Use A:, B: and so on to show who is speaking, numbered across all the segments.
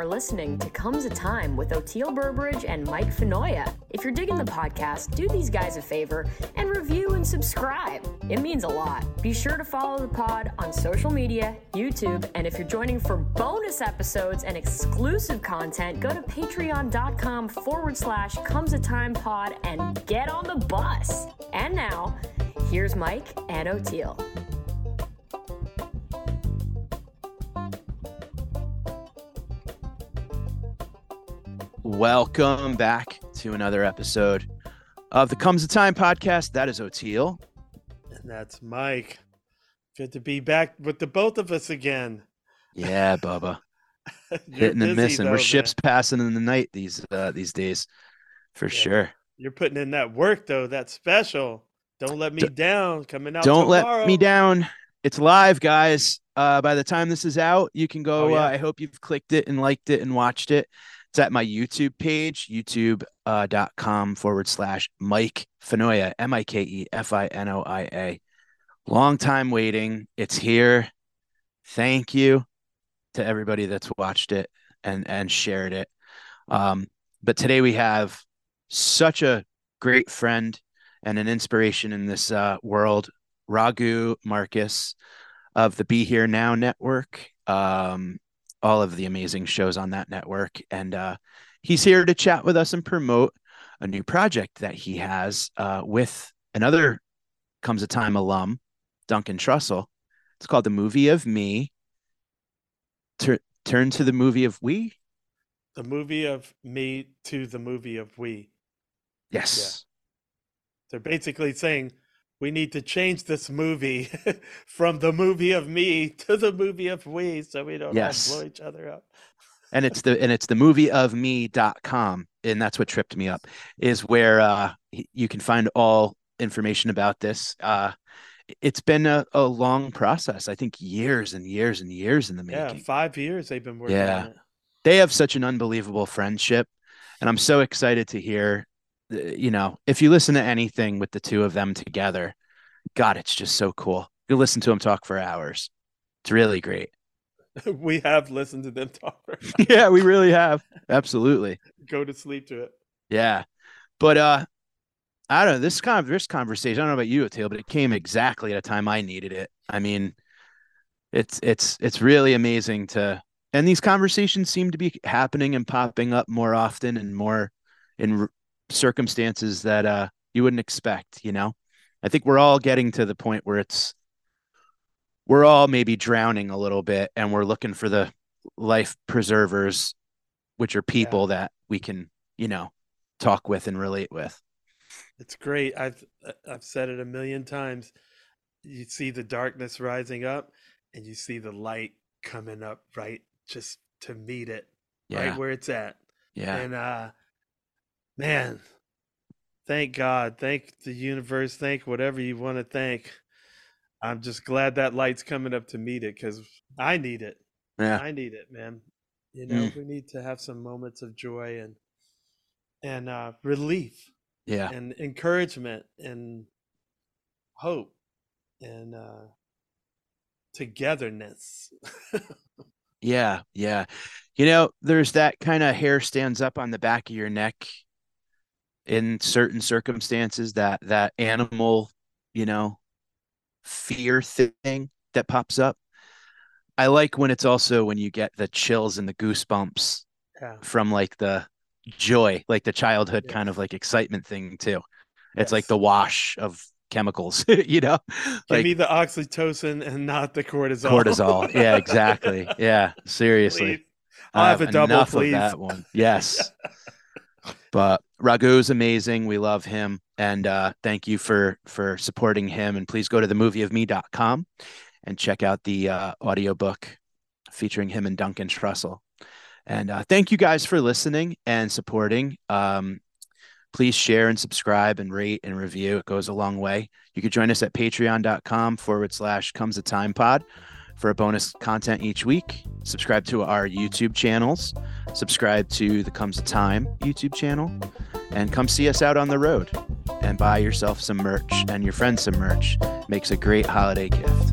A: Are listening to Comes a Time with Oteil Burbridge and Mike Finoia. If you're digging the podcast, do these guys a favor and review and subscribe. It means a lot. Be sure to follow the pod on social media, YouTube, and if you're joining for bonus episodes and exclusive content, go to patreon.com forward slash comes a time pod and get on the bus. And now, here's Mike and Oteil.
B: Welcome back to another episode of the Comes a Time podcast. That is Oteil.
C: And that's Mike. Good to be back with the both of us again.
B: Yeah, Bubba. Hitting and missing.
C: though,
B: We're
C: man.
B: ships passing in the night these uh, these days, for sure.
C: You're putting in that work though. That's special. Don't let me
B: D-
C: down. Coming out.
B: Don't let me down. It's live, guys. Uh, by the time this is out, you can go.
C: Oh, yeah.
B: uh, I hope you've clicked it and liked it and watched it. It's at my YouTube page, youtube.com uh, forward slash Mike Finoia, M I K E F I N O I A. Long time waiting. It's here. Thank you to everybody that's watched it and and shared it. Um, but today we have such a great friend and an inspiration in this uh, world, Raghu Markus of the Be Here Now network. Um, all of the amazing shows on that network. And uh, he's here to chat with us and promote a new project that he has uh, with another Comes a Time alum, Duncan Trussell. It's called The Movie of Me. Tur- turn to the movie of we.
C: The movie of me to the movie of we.
B: Yes.
C: They're basically saying we need to change this movie from the movie of me to the movie of we so we don't
B: Yes.
C: blow each other up.
B: and it's the and it's the movie of me.com and that's what tripped me up is where uh you can find all information about this uh it's been a, a long process i think years and years and years in the making Yeah,
C: five years they've been working
B: Yeah.
C: on it.
B: they have such an unbelievable friendship and i'm so excited to hear you know if you listen to anything with the two of them together god it's just so cool you listen to them talk for hours it's really great
C: we have listened to them talk.
B: yeah we really have absolutely
C: Go to sleep to it.
B: Yeah. But uh I don't know, this kind of this conversation, I don't know about you, Tail, but it came exactly at a time I needed it. I mean, it's it's it's really amazing to and these conversations seem to be happening and popping up more often and more in circumstances that uh you wouldn't expect, you know. I think we're all getting to the point where it's we're all maybe drowning a little bit and we're looking for the life preservers which are people that we can, you know, talk with and relate with.
C: It's great. I've I've said it a million times. You see the darkness rising up, and you see the light coming up right just to meet it,
B: Yeah.
C: right where it's at.
B: Yeah.
C: And uh, man, thank God, thank the universe, thank whatever you want to thank. I'm just glad that light's coming up to meet it because I need it.
B: Yeah.
C: I need it, man. You know, we need to have some moments of joy and and uh, relief
B: Yeah.
C: and encouragement and hope and uh, togetherness.
B: Yeah. Yeah. You know, there's that kind of hair stands up on the back of your neck in certain circumstances, that that animal, you know, fear thing that pops up. I like when it's also when you get the chills and the goosebumps
C: yeah.
B: from like the joy, like the childhood kind of like excitement thing too. It's like the wash of chemicals, you know?
C: Give
B: like
C: me the oxytocin and not the cortisol.
B: cortisol. Yeah, exactly. Yeah, seriously.
C: Please. I'll have a double, please.
B: of that one. Yes. but Raghu's amazing. We love him. And uh, thank you for for supporting him. And please go to themovieofme.com and check out the uh, audiobook featuring him and Duncan Trussell. And uh, thank you guys for listening and supporting. Um, please share and subscribe and rate and review. It goes a long way. You can join us at patreon.com forward slash comes a time pod for a bonus content each week. Subscribe to our YouTube channels. Subscribe to the Comes a Time YouTube channel. And come see us out on the road and buy yourself some merch and your friends some merch. Makes a great holiday gift.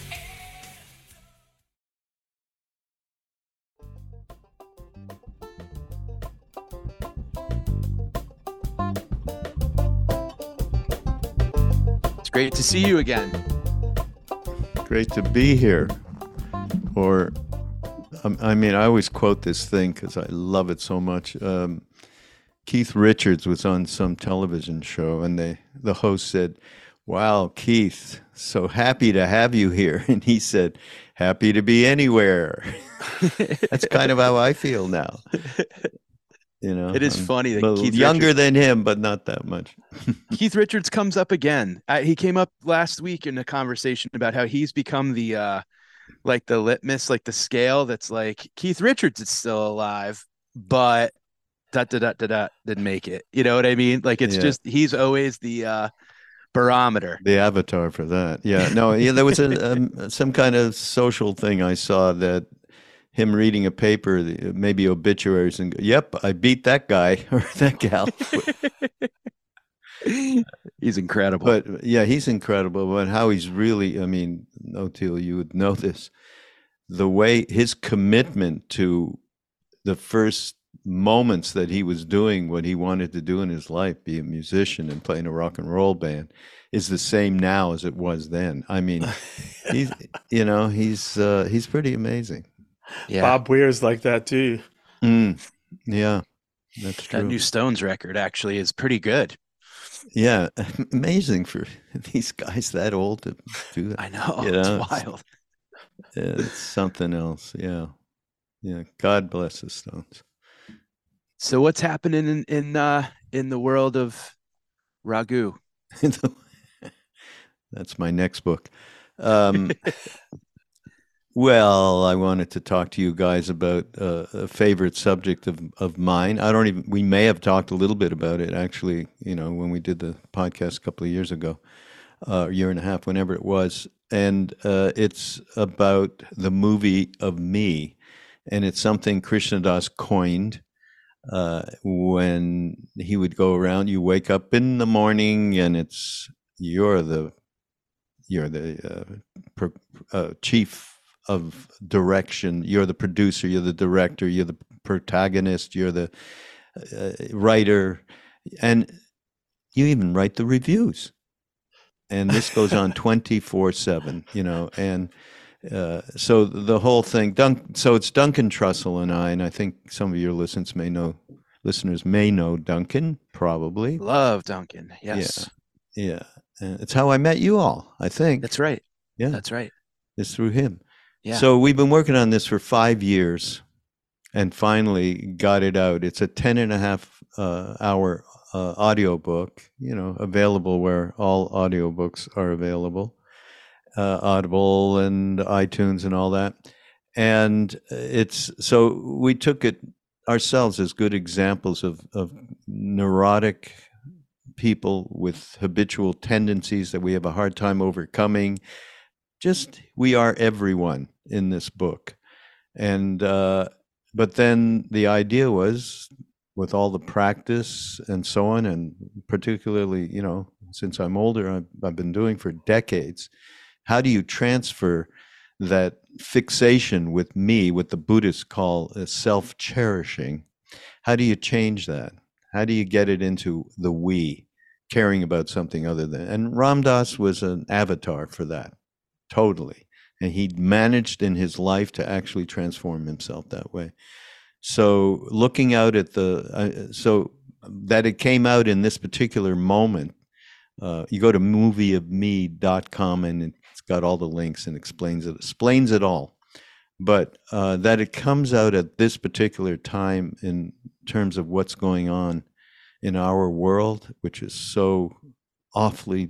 B: great to see you again.
D: Great to be here. Or, um, I mean, I always quote this thing because I love it so much. Um, Keith Richards was on some television show, and they, the host said, Wow, Keith, so happy to have you here. And he said, Happy to be anywhere. That's kind of how I feel now. You know,
B: It is
D: I'm
B: funny that Keith
D: younger
B: Richards-
D: than him, but not that much.
B: Keith Richards comes up again. He came up last week in a conversation about how he's become the uh like the litmus, like the scale that's like Keith Richards is still alive, but da da da da da didn't make it. You know what I mean? Like it's
D: Yeah.
B: just he's always the uh barometer.
D: The avatar for that. Yeah. No, yeah, there was a, um, some kind of social thing I saw that him reading a paper, maybe obituaries, and yep, I beat that guy or that gal.
B: he's incredible.
D: but yeah, he's incredible. But how he's really, I mean, Oteil, you would know this. The way his commitment to the first moments that he was doing what he wanted to do in his life, be a musician and play in a rock and roll band, is the same now as it was then. I mean, he's, you know, he's uh, he's pretty amazing.
B: Yeah.
C: Bob Weir's like that too.
D: Mm, yeah, that's
B: that
D: true.
B: new Stones record actually is pretty good.
D: yeah, amazing for these guys that old to do that.
B: I know.
D: You know,
B: it's wild.
D: Yeah, it's something else. Yeah. Yeah. God bless the Stones.
B: So what's happening in in uh, in the world of Raghu?
D: That's my next book. Um, well, I wanted to talk to you guys about uh, a favorite subject of, of mine. I don't even, we may have talked a little bit about it actually, you know, when we did the podcast a couple of years ago, uh, a year and a half, whenever it was. And uh, it's about the movie of me. And it's something Krishna Das coined uh, when he would go around. You wake up in the morning and it's, you're the you're the uh, per, uh, chief of direction. You're the producer. You're the director. You're the protagonist. You're the uh, writer, and you even write the reviews. And this goes on twenty four seven. You know, and uh, so the whole thing. Dun- so it's Duncan Trussell and I, and I think some of your listeners may know. Listeners may know Duncan, probably.
B: Love Duncan. Yes.
D: Yeah. Yeah. Uh, it's how I met you all, I think.
B: That's right.
D: Yeah.
B: That's right.
D: It's through him.
B: Yeah.
D: So we've been working on this for five years and finally got it out. It's a 10 and a half uh, hour uh, audio book, you know, available where all audiobooks are available, uh, Audible and iTunes and all that. And it's so we took it ourselves as good examples of, of neurotic people with habitual tendencies that we have a hard time overcoming. Just we are everyone in this book, and uh, but then the idea was with all the practice and so on, and particularly you know since I'm older, I've, I've been doing for decades. How do you transfer that fixation with me, what the Buddhists call self cherishing? How do you change that? How do you get it into the we, caring about something other than? And Ram Dass was an avatar for that, totally. And he managed in his life to actually transform himself that way. So looking out at the, uh, so that it came out in this particular moment. Uh, you go to movieofme.com and it's got all the links and explains it, explains it all. But uh, that it comes out at this particular time in terms of what's going on in our world, which is so awfully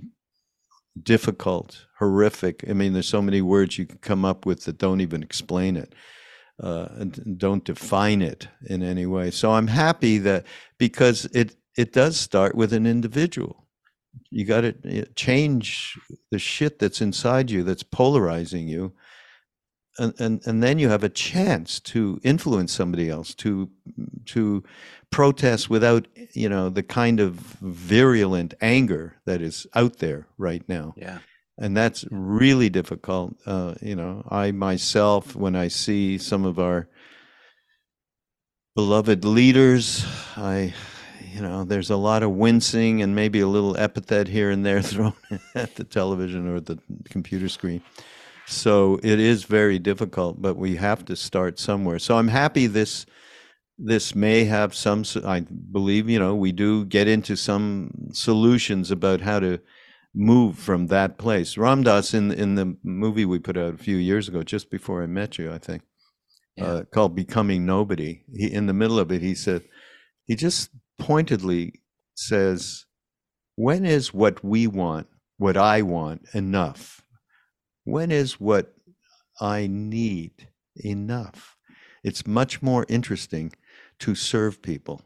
D: difficult, horrific. I mean, there's so many words you can come up with that don't even explain it. Uh, and don't define it in any way. So I'm happy that because it it does start with an individual. You got to change the shit that's inside you that's polarizing you and, and and then you have a chance to influence somebody else to to protest without you know the kind of virulent anger that is out there right now.
B: Yeah.
D: And that's really difficult. Uh, you know i myself when i see some of our beloved leaders i you know there's a lot of wincing and maybe a little epithet here and there thrown at the television or the computer screen so it is very difficult, but we have to start somewhere. So I'm happy this this may have some. I believe you know we do get into some solutions about how to move from that place. Ram Dass in in the movie we put out a few years ago, just before I met you, I think, yeah. uh, called "Becoming Nobody." He in the middle of it, he said, he just pointedly says, "When is what we want, what I want, enough?" When is what I need enough? It's much more interesting to serve people,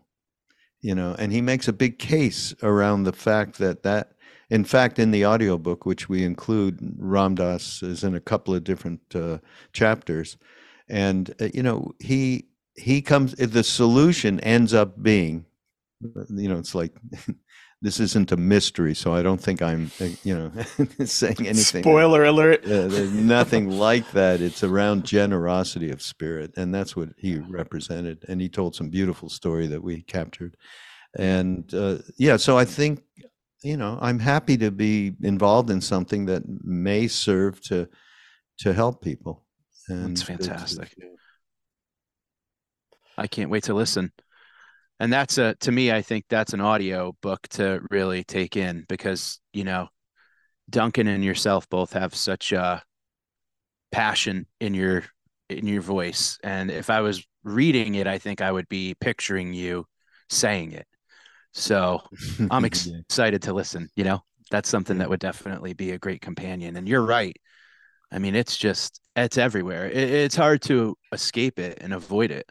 D: you know. And he makes a big case around the fact that that, in fact, in the audiobook, which we include, Ram Dass is in a couple of different uh, chapters, and uh, you know he he comes. The solution ends up being, you know, it's like this isn't a mystery, so I don't think I'm, uh, you know, saying anything.
C: Spoiler alert.
D: Uh, there's nothing like that. It's around generosity of spirit, and that's what he represented. And he told some beautiful story that we captured. And uh, yeah, so I think, you know, I'm happy to be involved in something that may serve to to help people.
B: And That's fantastic. I can't wait to listen and that's a to me i think that's an audio book to really take in because you know duncan and yourself both have such a passion in your in your voice and if i was reading it i think i would be picturing you saying it. So I'm ex-
D: Yeah.
B: excited to listen. You know, that's something that would definitely be a great companion. And you're right. I mean, it's just it's everywhere. It, it's hard to escape it and avoid it.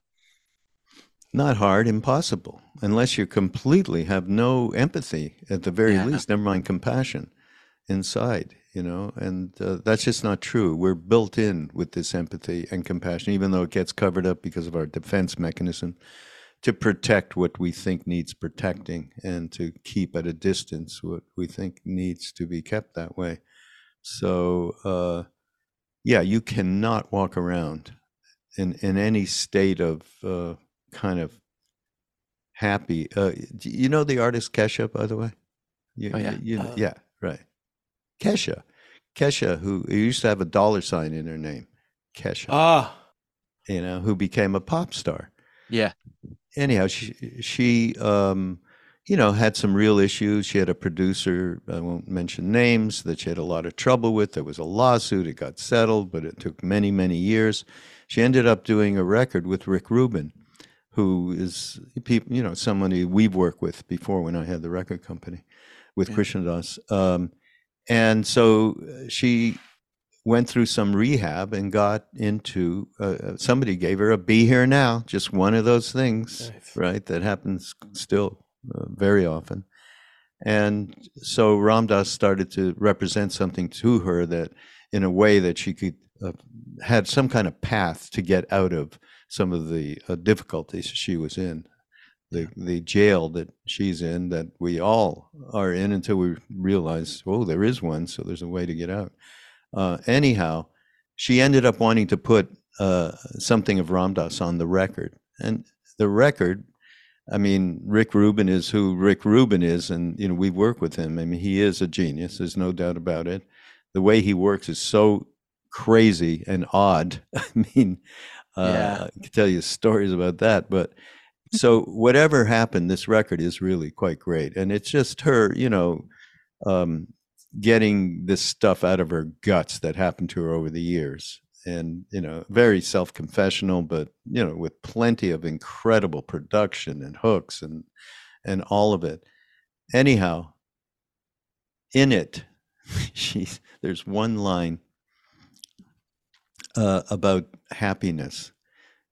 D: Not hard, impossible, unless you completely have no empathy at the very
B: Yeah.
D: least, never mind compassion inside, you know, and uh, that's just not true. We're built in with this empathy and compassion, even though it gets covered up because of our defense mechanism to protect what we think needs protecting and to keep at a distance what we think needs to be kept that way. So, uh, yeah, you cannot walk around in, in any state of uh, kind of happy. Uh, do you know the artist Kesha, by the way? You,
B: Oh, yeah.
D: you- you-
C: Uh,
D: yeah, right. Kesha. Kesha, who who used to have a dollar sign in her name, Kesha,
C: Ah,
D: you know, who became a pop star.
B: Yeah.
D: Anyhow, she, she um, you know, had some real issues. She had a producer, I won't mention names, that she had a lot of trouble with. There was a lawsuit. It got settled, but it took many, many years. She ended up doing a record with Rick Rubin, who is, peop- you know, somebody we've worked with before when I had the record company with
B: Yeah.
D: Krishna Das. Um, and so uh, she went through some rehab and got into uh, somebody gave her a be here now just one of those things
C: Nice.
D: right that happens still uh, very often and so Ram Dass started to represent something to her that in a way that she could uh, had some kind of path to get out of some of the uh, difficulties she was in the the jail that she's in that we all are in until we realize oh there is one so there's a way to get out uh, anyhow, she ended up wanting to put uh, something of Ram Dass on the record. And the record, I mean, Rick Rubin is who Rick Rubin is, and you know we work with him. I mean, he is a genius. There's no doubt about it. The way he works is so crazy and odd. I mean, uh,
B: Yeah.
D: I could tell you stories about that, but. So whatever happened, this record is really quite great, and it's just her, you know, um, getting this stuff out of her guts that happened to her over the years and you know very self-confessional but you know with plenty of incredible production and hooks and and all of it anyhow in it she's there's one line uh, about happiness.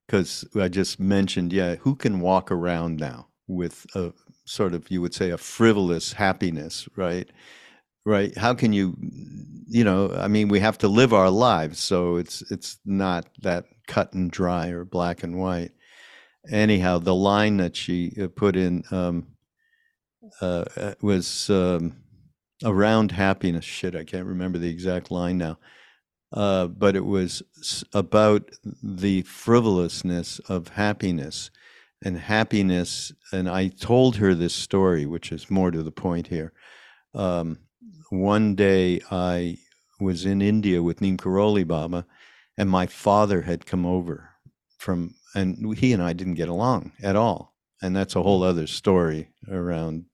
D: Because i just mentioned yeah who can walk around now with a sort of you would say a frivolous happiness right? Right? How can you you know i mean we have to live our lives so it's it's not that cut and dry or black and white. Anyhow the line that she uh, put in um uh uh, was um around happiness. Shit i can't remember the exact line now uh but it was about the frivolousness of happiness. And happiness and i told her this story which is more to the point here. Um, one day I was in India with Neem Karoli Baba, and my father had come over from, and he and I didn't get along at all. And that's a whole other story around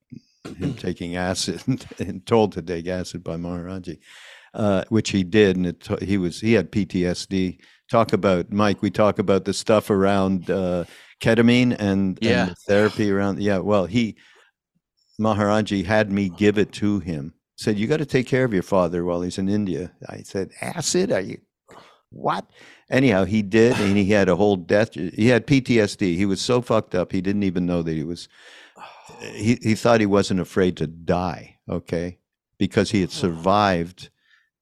D: him taking acid and told to take acid by Maharaji, uh, which he did. And it, he was, he had PTSD. Talk about, Mike, we talk about the stuff around uh, ketamine and,
B: Yeah.
D: and the therapy around, yeah, well, he, Maharaji had me give it to him. Said, "You got to take care of your father while he's in India." I said, "Acid? Are you what?" Anyhow, he did, and he had a whole death. He had PTSD. He was so fucked up, he didn't even know that he was. He he thought he wasn't afraid to die. Okay, because he had survived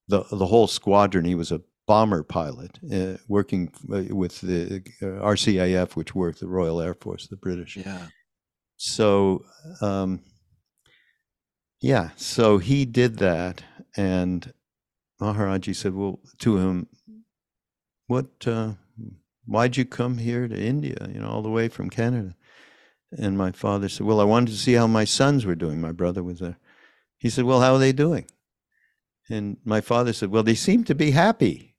D: the the whole squadron. He was a bomber pilot uh, working uh, with the uh, RCAF, which worked the Royal Air Force, the British
B: Yeah.
D: so um yeah so he did that and maharaji said well to him what uh why'd you come here to india you know all the way from canada and my father said well i wanted to see how my sons were doing my brother was there he said well how are they doing and my father said well they seem to be happy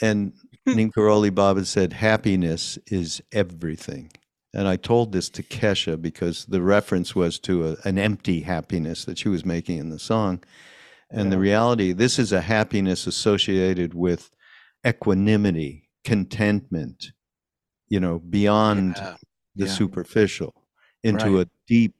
D: and Neem Karoli Baba said, happiness is everything. And I told this to Kesha because the reference was to a, an empty happiness that she was making in the song. And the reality, this is a happiness associated with equanimity, contentment, you know, beyond
B: Yeah.
D: the
B: yeah.
D: superficial. into
B: Right.
D: a deep,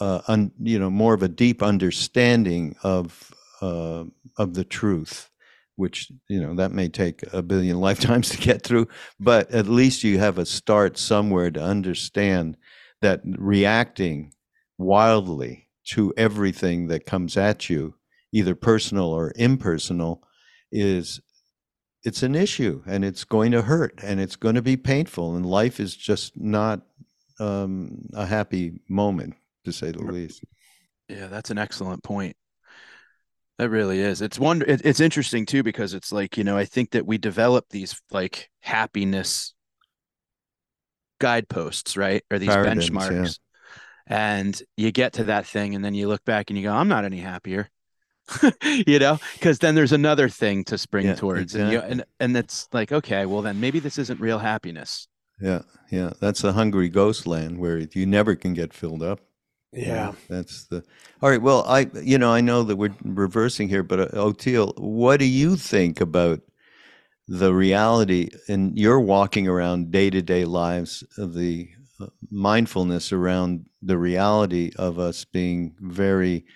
D: uh, un, you know, more of a deep understanding of uh, of the truth, which you know that may take a billion lifetimes to get through, but at least you have a start somewhere to understand that reacting wildly to everything that comes at you, either personal or impersonal, is it's an issue and it's going to hurt and it's going to be painful and life is just not um, a happy moment to say the least
B: Yeah, that's an excellent point. That really is. It's one. It, it's interesting too because it's like you know I think that we develop these like happiness guideposts, right, or these
D: Paradigms, yeah.
B: benchmarks, and you get to that thing, and then you look back and you go, "I'm not any happier," you know, because then there's another thing to spring
D: Yeah,
B: towards, and you, and and it's like, okay, well then maybe this isn't real happiness.
D: yeah yeah that's the hungry ghost land where you never can get filled up
C: Yeah.
D: that's the all right well i you know i know that we're reversing here but uh, Oteil, what do you think about the reality in your walking around day-to-day lives of the uh, mindfulness around the reality of us being very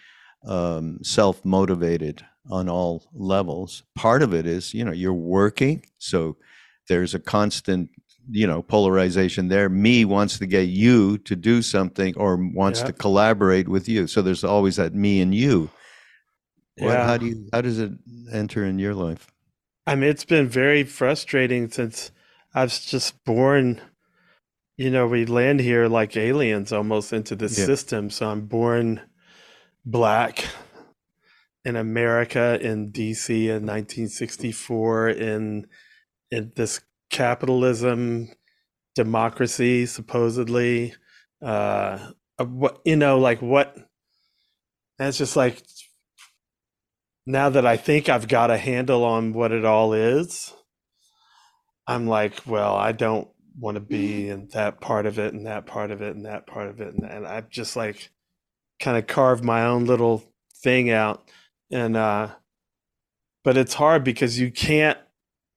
D: um, self-motivated on all levels part of it is you know you're working so there's a constant you know polarization there me wants to get you to do something or wants
C: Yeah.
D: to collaborate with you so there's always that me and you What-
C: Yeah.
D: how do you how does it enter in your life
C: I mean, it's been very frustrating since I was just born. You know, we land here like aliens almost into the
D: Yeah.
C: system. So I'm born black in America in DC in 1964 in in this capitalism democracy supposedly uh what you know like what and it's just like now that I think I've got a handle on what it all is, I'm like, well, I don't want to be in that part of it and that part of it and that part of it. And, and I've just like kind of carved my own little thing out. And, uh, but it's hard because you can't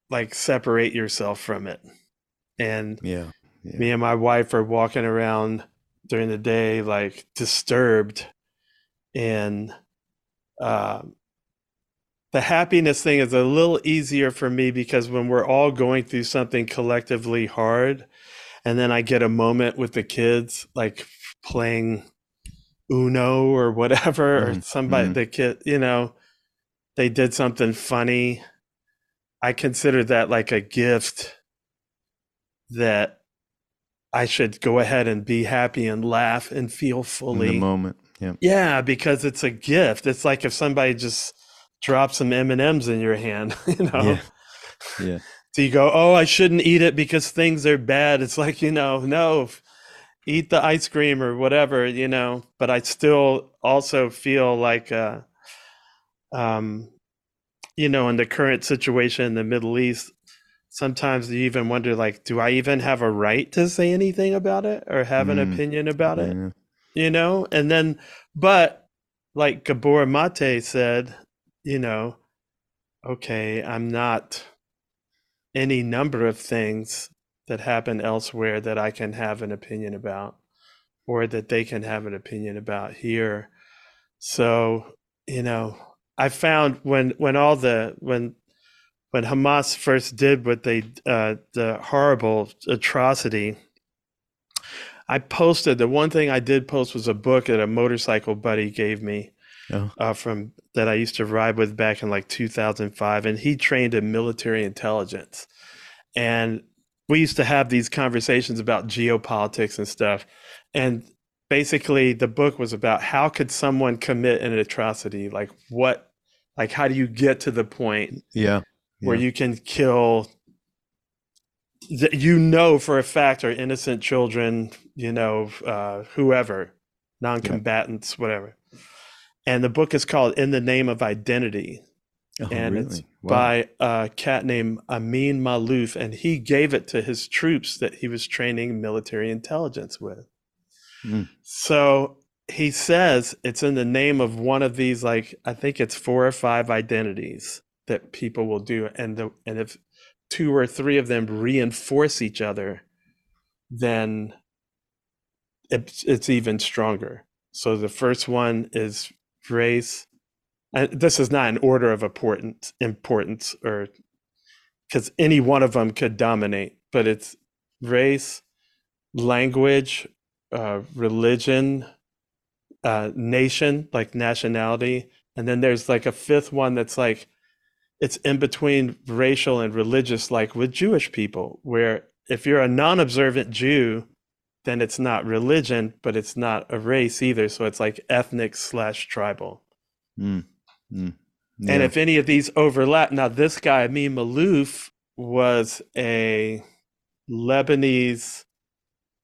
C: like separate yourself from it. And
D: yeah yeah
C: me and my wife are walking around during the day like disturbed and um the happiness thing is a little easier for me because when we're all going through something collectively hard and then i get a moment with the kids like playing uno or whatever or
D: Mhm,
C: somebody
D: mhm.
C: the kid you know they did something funny i consider that like a gift that I should go ahead and be happy and laugh and feel fully.
D: in the moment yeah
C: Yeah, because it's a gift. It's like if somebody just drops some M and M's in your hand, you know.
D: Yeah. yeah
C: So you go, "Oh, I shouldn't eat it because things are bad." It's like you know, no, eat the ice cream or whatever, you know. But I still also feel like, uh, um, you know, in the current situation in the Middle East, sometimes you even wonder, like, do I even have a right to say anything about it or have an
D: Mm,
C: opinion about it?
D: yeah.
C: you know and then but like gabor mate said you know okay i'm not any number of things that happen elsewhere that i can have an opinion about or that they can have an opinion about here so you know i found when when all the when when hamas first did what they uh the horrible atrocity I posted the one thing I did post was a book that a motorcycle buddy gave me
D: Oh.
C: uh, from that I used to ride with back in like 2005, and he trained in military intelligence, and we used to have these conversations about geopolitics and stuff, and basically the book was about how could someone commit an atrocity, like what, like how do you get to the point
D: yeah
C: where
D: Yeah.
C: you can kill that you know for a fact are innocent children, you know, uh, whoever, non-combatants, whatever. And the book is called "In the Name of Identity,"
D: oh,
C: and
D: really?
C: it's
D: Wow.
C: by a cat named Amin Maalouf, and he gave it to his troops that he was training military intelligence with.
D: Mm.
C: So he says it's in the name of one of these, like I think it's four or five identities that people will do, and the and if two or three of them reinforce each other, then it's, it's even stronger. So the first one is race. And this is not an order of importance, importance or because any one of them could dominate, but it's race, language, uh, religion, uh, nation, like nationality. And then there's like a fifth one that's like, it's in between racial and religious, like with Jewish people, where if you're a non observant Jew, then it's not religion, but it's not a race either. So it's like ethnic slash tribal.
D: Mm. Mm.
C: And if any of these overlap, now this guy, me Maalouf, was a Lebanese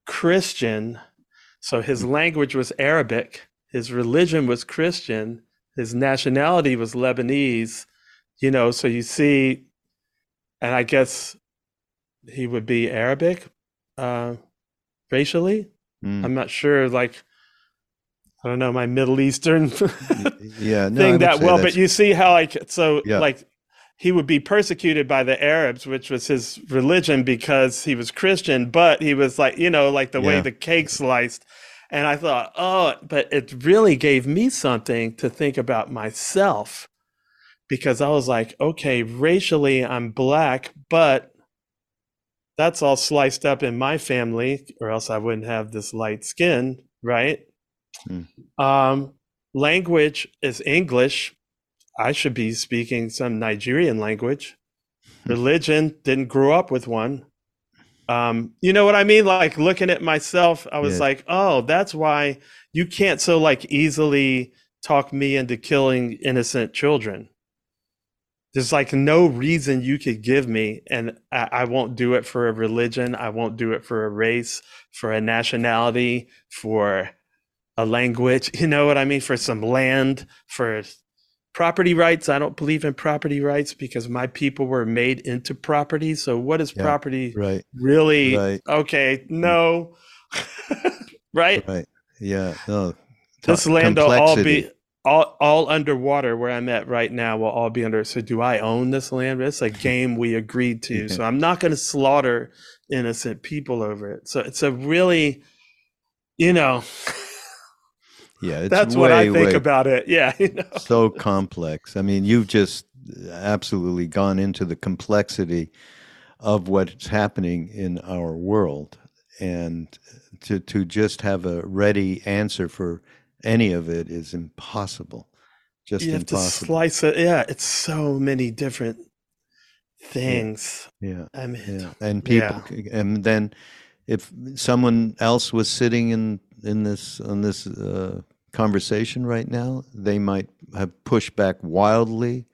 C: Christian. So his language was Arabic, his religion was Christian, his nationality was Lebanese, you know. So you see, and I guess he would be Arabic uh, racially.
D: Mm.
C: I'm not sure, like, I don't know my Middle Eastern
D: yeah, no,
C: thing that well,
D: that's-
C: but you see how like so
D: Yeah.
C: like he would be persecuted by the Arabs, which was his religion because he was Christian, but he was like, you know, like the way the cake sliced. And I thought, oh, but it really gave me something to think about myself because I was like, okay, racially I'm black, but that's all sliced up in my family, or else I wouldn't have this light skin, right?
D: Hmm.
C: Um, language is English. I should be speaking some Nigerian language. Religion didn't grow up with one. Um, you know what I mean? Like looking at myself, I was
D: Yeah.
C: like, oh, that's why you can't so like easily talk me into killing innocent children. There's like no reason you could give me, and I, I won't do it for a religion. I won't do it for a race, for a nationality, for a language. You know what I mean? For some land, for property rights. I don't believe in property rights because my people were made into property. So what is
D: Yeah,
C: property
D: right,
C: really?
D: right.
C: Okay, mm. no. right?
D: right. Yeah, no.
C: This land will all be all, all underwater where I'm at right now will all be under. So do I own this land? It's a game we agreed to. So I'm not going to slaughter innocent people over it. So it's a really, you know,
D: Yeah, it's
C: that's
D: way,
C: what I think
D: way
C: about it. Yeah. You know?
D: so complex. I mean, you've just absolutely gone into the complexity of what's happening in our world, and to to just have a ready answer for any of it is impossible. Just
C: you have to slice it. Yeah. It's so many different things.
D: yeah.
C: I mean,
D: Yeah, and people, c- and then if someone else was sitting in in this on this uh, conversation right now, they might have pushed back wildly,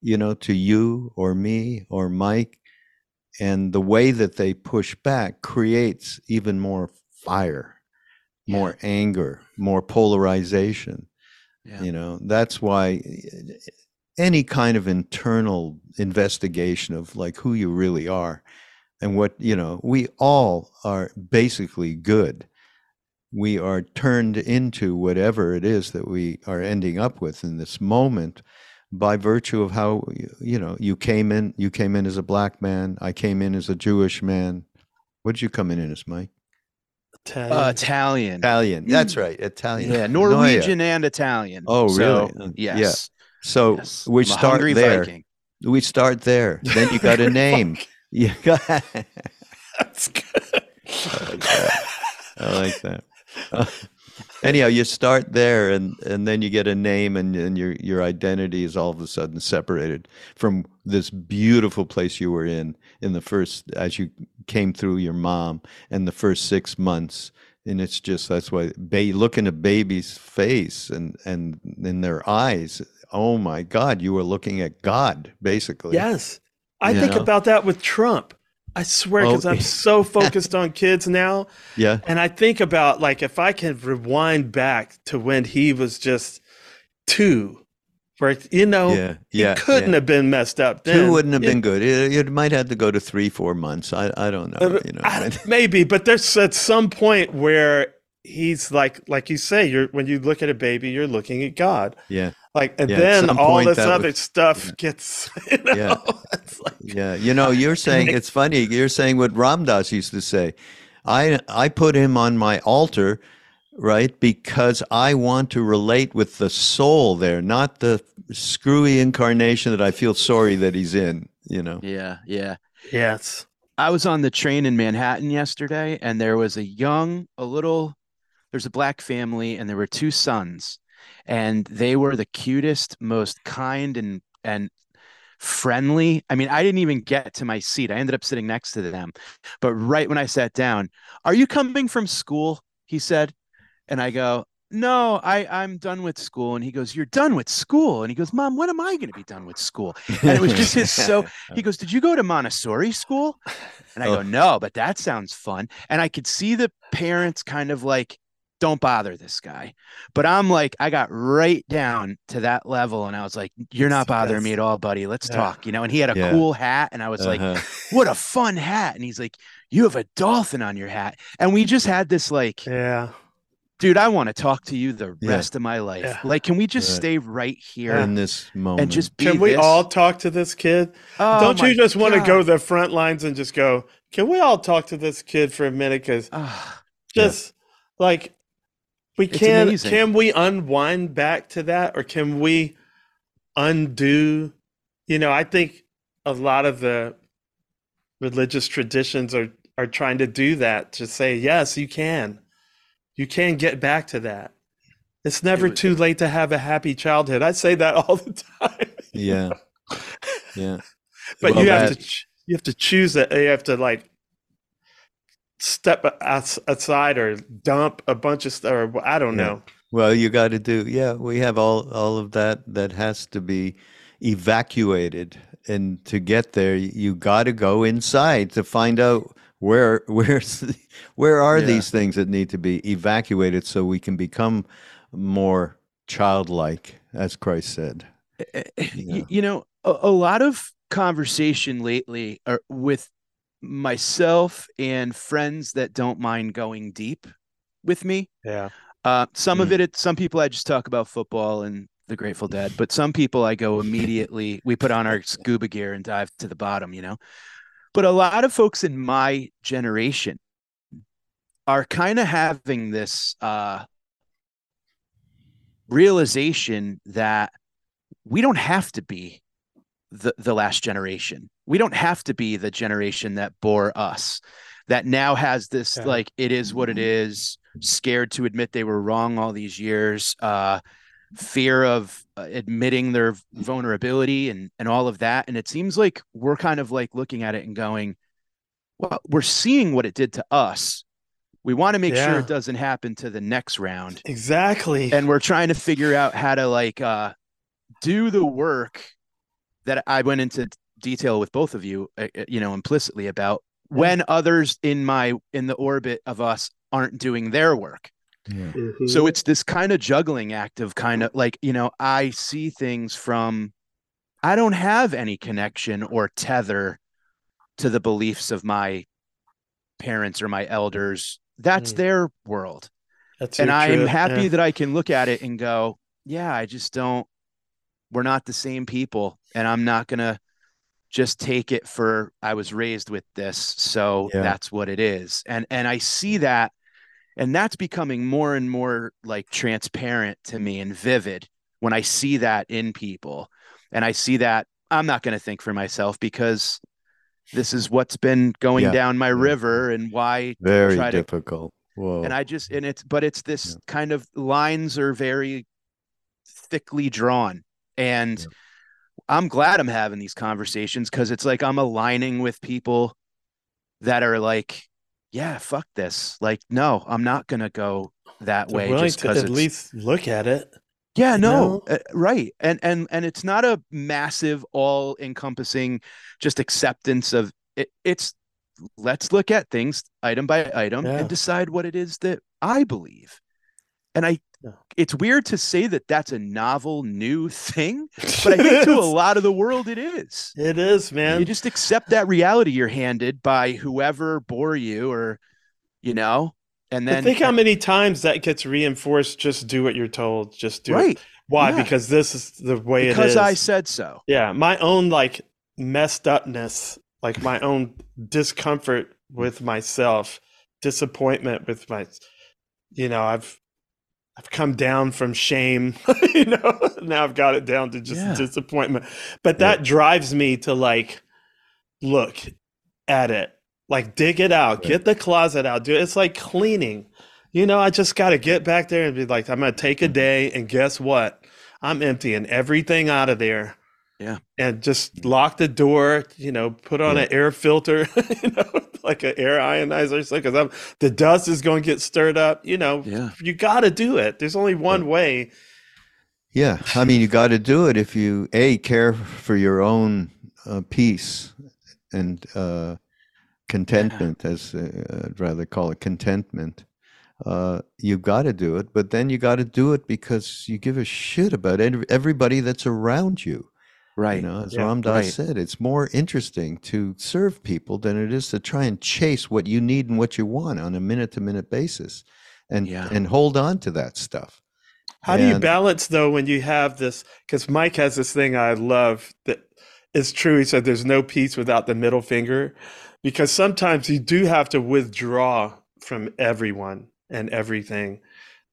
D: you know, to you or me or Mike, and the way that they push back creates even more fire, more anger, more polarization.
B: Yeah.
D: You know, that's why any kind of internal investigation of like who you really are and what, you know, we all are basically good. We are turned into whatever it is that we are ending up with in this moment by virtue of how you know you came in you came in as a black man i came in as a jewish man what did you come in as mike
C: Italian.
B: Uh, Italian.
D: italian that's right italian
B: Yeah,
D: Noia.
B: Norwegian and Italian.
D: Oh,
B: So,
D: really? Yeah.
B: yes.
D: so
B: yes.
D: we
B: I'm
D: start there
B: Viking.
D: we start there then you got a name you got
C: That's good.
D: I like that. Uh, anyhow, you start there, and and then you get a name, and and your your identity is all of a sudden separated from this beautiful place you were in in the first as you came through your mom and the first six months. And it's just that's why ba- look in a baby's face and and in their eyes. Oh my God, you were looking at God, basically.
C: Yes. I
D: You
C: think
D: know?
C: about that with Trump. I swear,
D: Oh,
C: because I'm so focused on kids now.
D: Yeah.
C: And I think about like if I can rewind back to when he was just two, where you know
D: Yeah,
C: he
D: yeah,
C: couldn't
D: yeah.
C: have been messed up. Then.
D: Two wouldn't have
C: You-
D: been good. It, it might have to go to three, four months. I, I don't know.
C: Uh,
D: You know,
C: I- maybe, but there's at some point where he's like, like you say, you're when you look at a baby, you're looking at God.
D: yeah,
C: Like, and
D: Yeah,
C: then all this other
D: was-
C: stuff gets, you know,
D: Yeah.
C: it's like,
D: yeah. You know, you're saying it's funny. You're saying what Ram Dass used to say. I I put him on my altar, right? Because I want to relate with the soul there, not the screwy incarnation that I feel sorry that he's in. You know.
B: Yeah, yeah.
C: Yes.
B: I was on the train in Manhattan yesterday, and there was a young, a little. There's a black family, and there were two sons, and they were the cutest, most kind and and friendly. I mean, I didn't even get to my seat. I ended up sitting next to them. But right when I sat down, "Are you coming from school?" he said. And I go, "No, I I'm done with school." And he goes, "You're done with school?" And he goes, "Mom, when am I going to be done with school?" And it was just his so he goes, "Did you go to Montessori school?" And I go, oh. "No, but that sounds fun." And I could see the parents kind of like don't bother this guy. But I'm like, I got right down to that level and I was like, you're not bothering me at all, buddy. Let's
C: Yeah.
B: talk, you know? And he had a
D: Yeah.
B: cool hat and I was like,
D: Uh-huh.
B: what a fun hat. And he's like, you have a dolphin on your hat. And we just had this like,
C: Yeah.
B: dude, I want to talk to you the
D: Yeah.
B: rest of my life.
C: Yeah.
B: Like, can we just
D: Right.
B: stay right here
D: in this moment.
B: and just be
C: Can we
B: this?
C: all talk to this kid?
B: Oh
C: Don't you just want to go to the front lines and just go, can we all talk to this kid for a minute? Because
B: Ah,
C: just like we can can we unwind back to that or can we undo you know i think a lot of the religious traditions are are trying to do that to say yes you can. You can get back to that. It's never too late to have a happy childhood. I say that all the time.
D: Yeah, yeah.
C: but
D: Well,
C: you have
D: that-
C: to you have to choose it. You have to like step as- aside or dump a bunch of stuff or i don't
D: Yeah.
C: know
D: Well, you got to do. Yeah, we have all all of that that has to be evacuated, and to get there, you got to go inside to find out where where's where are
B: Yeah.
D: these things that need to be evacuated so we can become more childlike, as Christ said.
B: Eh, eh, eh,
D: yeah.
B: you know a, a lot of conversation lately are with myself and friends that don't mind going deep with me
C: yeah
B: uh some of
D: Mm.
B: it, it some people i just talk about football and the grateful dead but some people i go immediately we put on our scuba gear and dive to the bottom you know but a lot of folks in my generation are kind of having this uh realization that we don't have to be the the last generation. We don't have to be the generation that bore us. That now has this
C: Yeah.
B: like it is what it is, scared to admit they were wrong all these years, uh fear of uh, admitting their vulnerability and and all of that and it seems like we're kind of like looking at it and going well we're seeing what it did to us. We want to make sure it doesn't happen to the next round
C: exactly
B: and we're trying to figure out how to like uh do the work that I went into detail with both of you uh, uh, you know implicitly about when others in my in the orbit of us aren't doing their work
C: Mhm.
B: so it's this kind of juggling act of kind of like you know I see things from I don't have any connection or tether to the beliefs of my parents or my elders that's
C: Mm.
B: their world
C: That's
B: and I am
C: truth,
B: happy
C: yeah.
B: that I can look at it and go, yeah, I just don't. We're not the same people, and I'm not gonna just take it for I was raised with this, so
D: Yeah.
B: that's what it is. And and I see that, and that's becoming more and more like transparent to me and vivid when I see that in people, and I see that I'm not gonna think for myself because this is what's been going
D: Yeah.
B: down my river and why
D: Very
B: try to
D: difficult. Whoa.
B: and I just and it's but it's this kind of lines are very thickly drawn and I'm glad I'm having these conversations because it's like I'm aligning with people that are like yeah fuck this. Like no I'm not gonna go that
C: They're
B: way
C: willing
B: just
C: to
B: because
C: at least look at it
B: yeah no uh, right and and and it's not a massive all encompassing just acceptance of it it's let's look at things item by item
C: Yeah.
B: and decide what it is that i believe. And i It's weird to say that that's a novel new thing but i think to a lot of the world it is.
C: It is man.
B: You just accept that reality you're handed by whoever bore you or you know and
C: But
B: then
C: think how many times that gets reinforced just do what you're told just do it.
B: Right.
C: Why?
B: Yeah.
C: because this is the way it is.
B: because i said so.
C: Yeah my own like messed upness like my own discomfort with myself disappointment with my you know i've i've come down from shame you know? Now i've got it down to just
B: Yeah.
C: disappointment. But that drives me to like look at it. Like dig it out. Get the closet out. Do it. it's like cleaning. You know i just got to get back there and be like i'm gonna take a mm-hmm. day and guess what? I'm emptying everything out of there
B: Yeah.
C: and just lock the door you know put on
D: Yeah.
C: an air filter you know like an air ionizer so because i'm the dust is going to get stirred up you know
B: Yeah.
C: you got to do it there's only one way
D: Yeah, I mean, you got to do it if you a care for your own uh, peace and uh, contentment, as uh, I'd rather call it contentment. Uh, you got to do it, but then you got to do it because you give a shit about ev- everybody that's around you.
B: Right.
D: You know, as
C: Yeah,
D: Ram Dass
B: right.
D: said, it's more interesting to serve people than it is to try and chase what you need and what you want on a minute to minute basis, and
B: Yeah.
D: and hold on to that stuff.
C: How do you balance though when you have this? Because Mike has this thing I love that is true. He said there's no peace without the middle finger, because sometimes you do have to withdraw from everyone and everything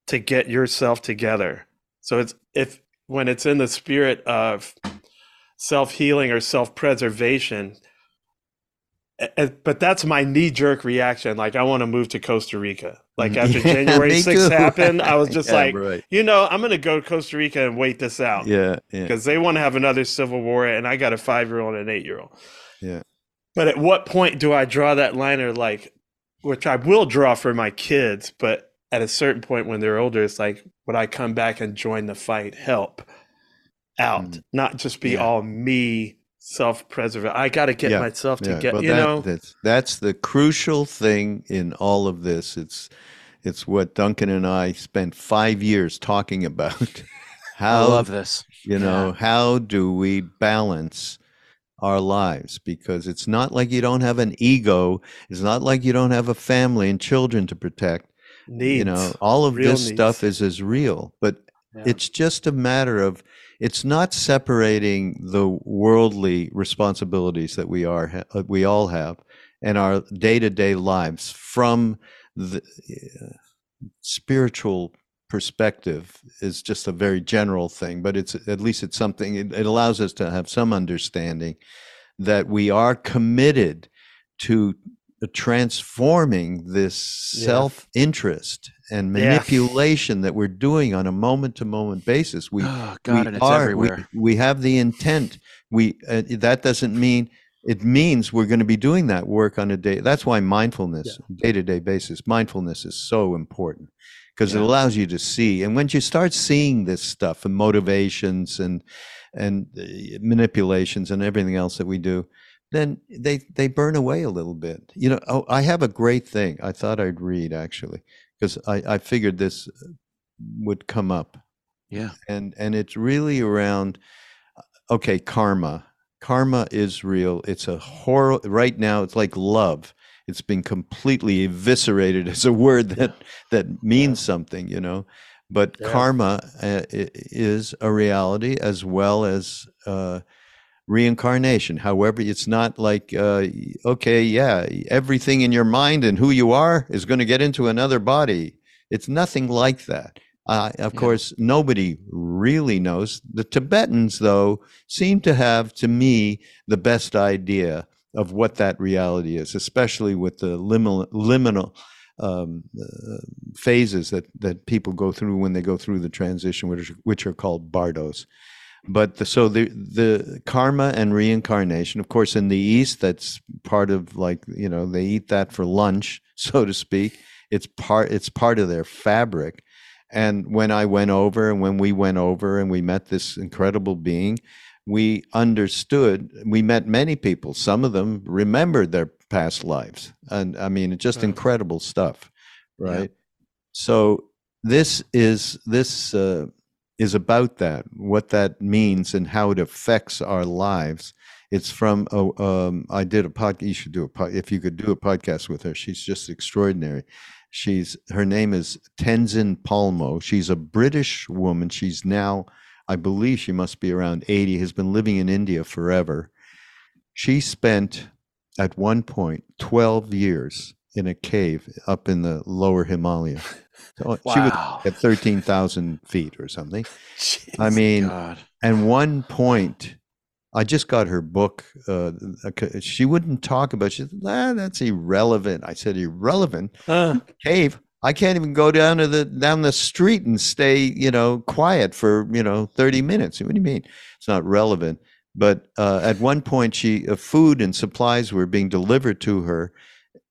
C: to get yourself together. So it's if when it's in the spirit of self healing or self preservation. But that's my knee jerk reaction. Like I want to move to Costa Rica. Like mm. after
D: Yeah,
C: January
D: me
C: 6th
D: too.
C: happened, I was just
D: Yeah,
C: like,
D: right.
C: you know, I'm going to go to Costa Rica and wait this out
D: Yeah, yeah.
C: because they want to have another civil war, and I got a five year old and an eight year old.
D: Yeah.
C: But at what point do I draw that line, or like, which I will draw for my kids, but at a certain point when they're older, it's like, would I come back and join the fight, help out,
D: Mm.
C: not just be
B: Yeah.
C: all me, self preserve. I got to get
D: Yeah,
C: myself to
D: Yeah,
C: get,
D: but
C: you
D: that-
C: know,
D: that's that's the crucial thing in all of this. It's it's what Duncan and I spent five years talking about.
B: I
D: How
B: love this.
D: you know how do we balance our lives because it's not like you don't have an ego it's not like you don't have a family and children to protect
C: needs.
D: you know all of
C: real
D: this stuff
C: needs.
D: is as real but
C: Yeah.
D: it's just a matter of it's not separating the worldly responsibilities that we are uh, we all have and our day-to-day lives from the uh, spiritual perspective is just a very general thing but it's at least it's something it, it allows us to have some understanding that we are committed to transforming this
C: Yeah.
D: self-interest and
C: Yeah.
D: manipulation that we're doing on a moment-to-moment basis we
B: oh God,
D: we
B: and
D: are-
B: everywhere.
D: We, we have the intent. We uh, that doesn't mean it means we're going to be doing that work on a day. That's why mindfulness, day to day basis, mindfulness is so important because it allows you to see. And once you start seeing this stuff and motivations and and uh, manipulations and everything else that we do, then they they burn away a little bit. You know, oh, I have a great thing. I thought I'd read actually because I, I figured this uh, would come up
B: yeah.
D: and and it's really around okay karma karma is real it's a horror right now it's like love it's been completely eviscerated as a word that that means something you know but
C: Yeah.
D: karma uh, is a reality as well as uh reincarnation however it's not like uh okay yeah everything in your mind and who you are is going to get into another body it's nothing like that uh, of
B: Yeah.
D: course, nobody really knows. The Tibetans, though, seem to have, to me, the best idea of what that reality is, especially with the liminal, liminal um, uh, phases that, that people go through when they go through the transition, which, which are called bardos. But the, so the the karma and reincarnation, of course, in the East, that's part of like you know they eat that for lunch, so to speak. It's part it's part of their fabric. And when I went over and when we went over and we met this incredible being, we understood, we met many people. Some of them remembered their past lives. And I mean, it's just
C: Wow.
D: incredible stuff,
B: Yeah.
D: right? So this is, this uh, is about that, what that means and how it affects our lives. It's from, um, I did a podcast, you should do a pod, if you could do a podcast with her. She's just extraordinary. She's her name is Tenzin Palmo. She's a British woman. She's now, I believe, she must be around eighty. Has been living in India forever. She spent at one point twelve years in a cave up in the lower Himalaya. So She was at 13,000 feet or something. I mean,
B: God.
D: and one point, I just got her book. Uh, she wouldn't talk about. She said, ah, "That's irrelevant." I said, "Irrelevant?
C: Uh,
D: Cave? I can't even go down to the down the street and stay, you know, quiet for you know thirty minutes." What do you mean? It's not relevant. But uh, at one point, she uh, food and supplies were being delivered to her,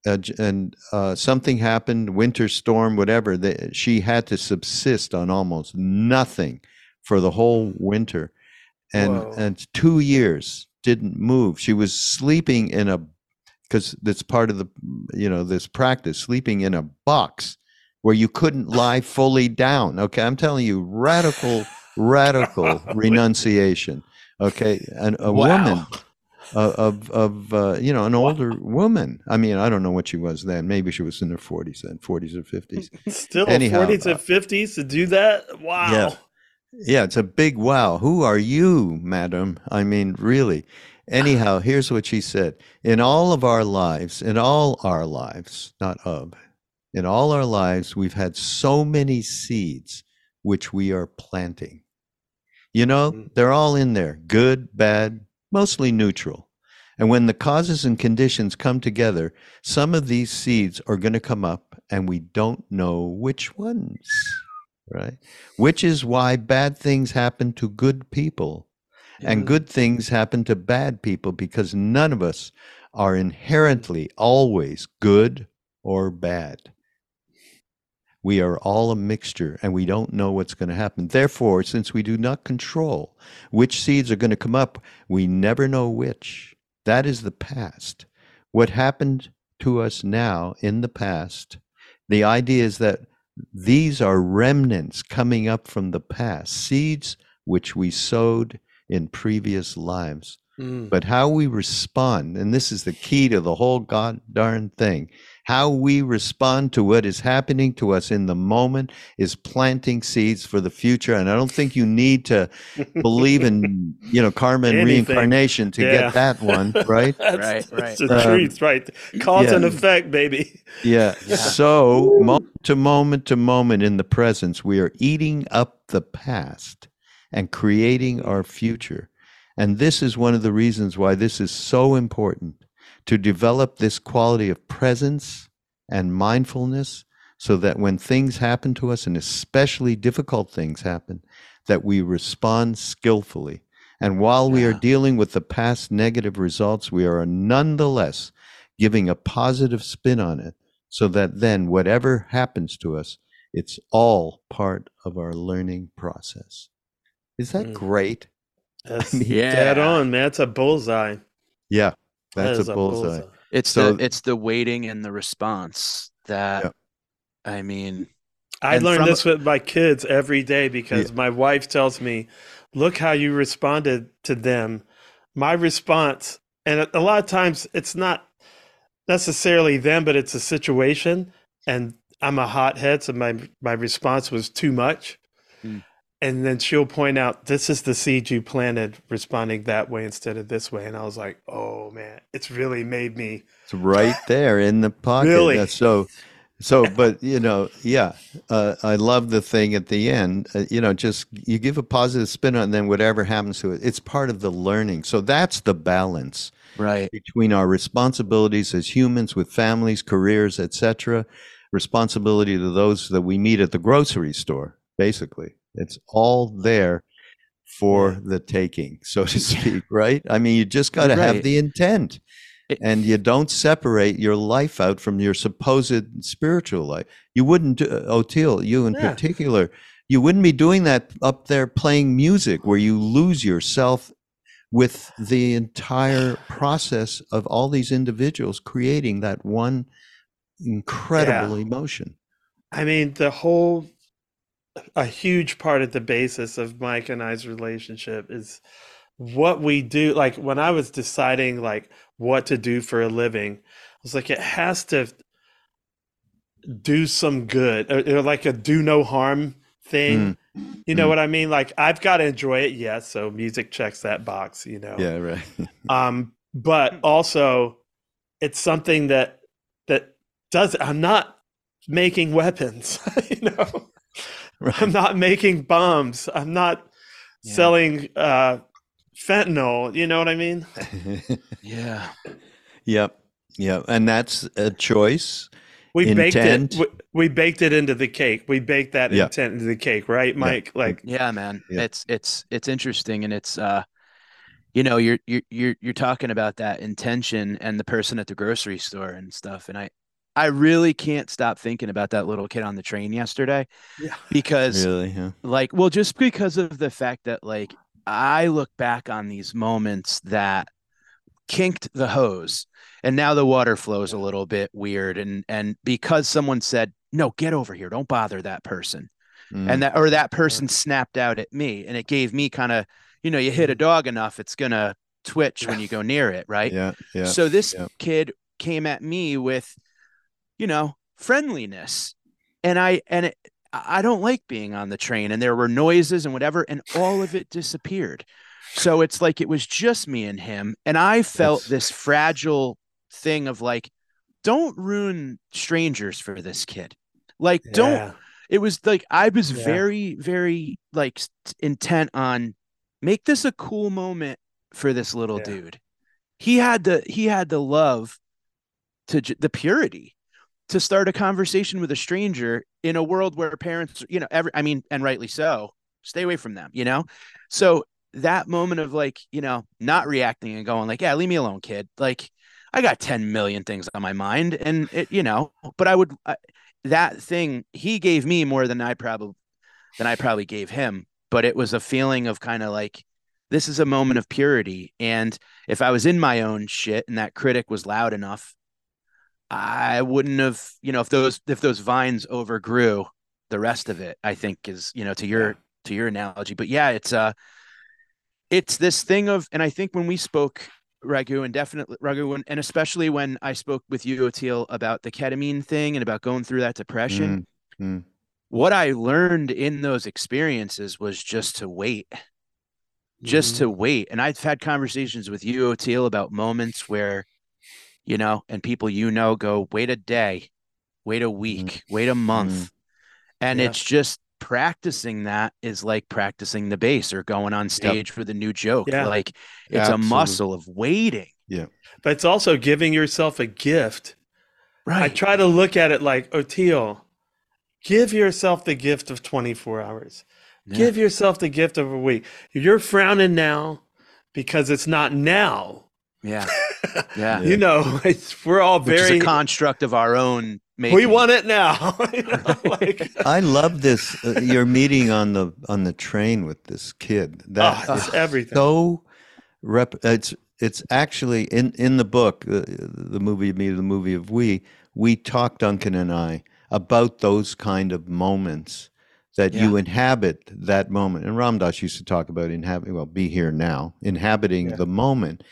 D: uh, and uh, something happened, winter storm, whatever. That she had to subsist on almost nothing for the whole winter, and
C: Whoa.
D: and two years didn't move. She was sleeping in a because that's part of the you know this practice sleeping in a box where you couldn't lie fully down okay i'm telling you radical radical renunciation okay and a woman
B: Wow.
D: uh, of of uh, you know an older woman i mean i don't know what she was then maybe she was in her 40s then 40s or 50s
C: still
D: Anyhow,
C: 40s
D: uh,
C: and 50s to do that? Wow.
D: Yeah. Yeah, it's a big wow. Who are you, madam? I mean, really. Anyhow, here's what she said. In all of our lives, in all our lives, not of, in all our lives, we've had so many seeds which we are planting. You know,
C: Mm.
D: they're all in there good, bad, mostly neutral. And when the causes and conditions come together, some of these seeds are going to come up, and we don't know which ones, right? Which is why bad things happen to good people and good things happen to bad people because none of us are inherently always good or bad. We are all a mixture and we don't know what's going to happen. Therefore, since we do not control which seeds are going to come up, we never know which. That is the past. What happened to us now in the past, the idea is that these are remnants coming up from the past, seeds which we sowed in previous lives.
C: Mm.
D: But how we respond, and this is the key to the whole god darn thing, how we respond to what is happening to us in the moment is planting seeds for the future. And I don't think you need to believe in, you know, karma and
C: Anything.
D: reincarnation to
C: Yeah.
D: get that one, right?
C: That's,
B: Right,
C: that's
B: right.
C: the
D: Um,
C: truth, right? Cause and effect, baby.
D: Yeah. So, moment to moment to moment in the presence, we are eating up the past and creating our future. And this is one of the reasons why this is so important to develop this quality of presence and mindfulness so that when things happen to us, and especially difficult things happen, that we respond skillfully. And while we are dealing with the past negative results, we are nonetheless giving a positive spin on it so that then whatever happens to us, it's all part of our learning process. Is that
C: Mm.
D: great?
C: That's
D: mean,
C: dead on, man. It's a bullseye.
D: Yeah,
C: That
D: that's
C: is
D: a bullseye.
B: It's
D: So-
B: the it's the waiting and the response that
D: Yeah.
B: I mean
C: I
B: And
C: learn
B: from-
C: this with my kids every day because my wife tells me, "Look how you responded to them." My response, and a- a lot of times it's not necessarily them, but it's a situation, and I'm a hothead, so my my response was too much. And then she'll point out, "This is the seed you planted, responding that way instead of this way." And I was like, "Oh man, it's really made me."
D: It's right there in the pocket.
C: Really?
D: So, so, but you know, yeah, uh, I love the thing at the end. Uh, you know, just you give a positive spin on, it, and then whatever happens to it, it's part of the learning. So that's the balance.
B: right.
D: between our responsibilities as humans with families, careers, etc., responsibility to those that we meet at the grocery store. Basically, it's all there for the taking, so to speak. Right? I mean, you just got to have the intent,
B: It-
D: and you don't separate your life out from your supposed spiritual life. You wouldn't, uh, do, Oteil, you in
C: Yeah.
D: particular. You wouldn't be doing that up there playing music where you lose yourself with the entire process of all these individuals creating that one incredible emotion.
C: I mean, the whole, a huge part of the basis of Mike and I's relationship is what we do. Like when I was deciding like what to do for a living, I was like, it has to do some good, or, or like a do no harm thing. You know
D: Mm.
C: what I mean? Like I've got to enjoy it, yes. So music checks that box, you know.
D: Yeah, right.
C: um but also it's something that that does I'm not making weapons, you know.
D: Right.
C: I'm not making bombs. I'm not
B: Yeah.
C: selling uh, fentanyl. You know what I mean?
B: Yeah.
D: Yep. Yep. And that's a choice.
C: We
D: Intent.
C: baked it. We, we baked it into the cake. We baked that
D: Yeah.
C: intent into the cake, right, Mike? Like,
B: Yeah, man.
D: Yeah.
B: It's it's it's interesting and it's uh you know, you're you're you're you're talking about that intention and the person at the grocery store and stuff and I I really can't stop thinking about that little kid on the train yesterday
C: Yeah.
B: because
D: Really? Yeah.
B: like well just because of the fact that like I look back on these moments that kinked the hose and now the water flows a little bit weird and and because someone said no get over here don't bother that person
D: Mm.
B: and that or that person snapped out at me and it gave me kind of you know you hit a dog enough it's gonna twitch when you go near it right
D: yeah. Yeah.
B: so this
D: yeah.
B: kid came at me with you know friendliness and i and it, i don't like being on the train and there were noises and whatever and all of it disappeared so it's like it was just me and him and i felt
D: That's-
B: this fragile thing of like don't ruin strangers for this kid like don't it was like I was
C: Yeah.
B: very, very like intent on make this a cool moment for this little
C: Yeah.
B: dude. He had the he had the love to the purity to start a conversation with a stranger in a world where parents, you know, every I mean, and rightly so, stay away from them, you know. So that moment of like, you know, not reacting and going like, yeah, leave me alone, kid. Like, I got ten million things on my mind, and it, you know, but I would. I, that thing he gave me more than I probably than I probably gave him, but it was a feeling of kind of like this is a moment of purity and if I was in my own shit and that critic was loud enough I wouldn't have, you know, if those if those vines overgrew the rest of it, I think is, you know, to your
C: Yeah.
B: to your analogy. But yeah, it's uh it's this thing of and I think when we spoke Raghu and definitely Raghu and, and especially when I spoke with you, Oteil, about the ketamine thing and about going through that depression,
D: Mm, mm.
B: what I learned in those experiences was just to wait, just to wait. And I've had conversations with you, Oteil, about moments where, you know, and people you know go, wait a day, wait a week, wait a month. Mm-hmm. And
C: Yeah.
B: it's just practicing that is like practicing the bass or going on stage with a new joke.
C: Yeah.
B: Like it's a muscle of waiting. Yeah.
C: But it's also giving yourself a gift.
B: Right.
C: I try to look at it like, Oteil, give yourself the gift of 24 hours.
B: Yeah.
C: Give yourself the gift of a week. You're frowning now because it's not now.
B: yeah. Yeah.
C: You know, it's, we're all
B: Which
C: very,
B: is a construct of our own making.
C: we want it now. you know, like,
D: I love this. Uh, your meeting on the on the train with this kid. That
C: oh,
D: is
C: it's everything.
D: so rep. It's it's actually in in the book, the the movie of me, the movie of we. We talked Duncan and I about those kind of moments that you inhabit that moment. And Ram Dass used to talk about inhabiting. Well, be here now, inhabiting
C: Yeah.
D: the moment.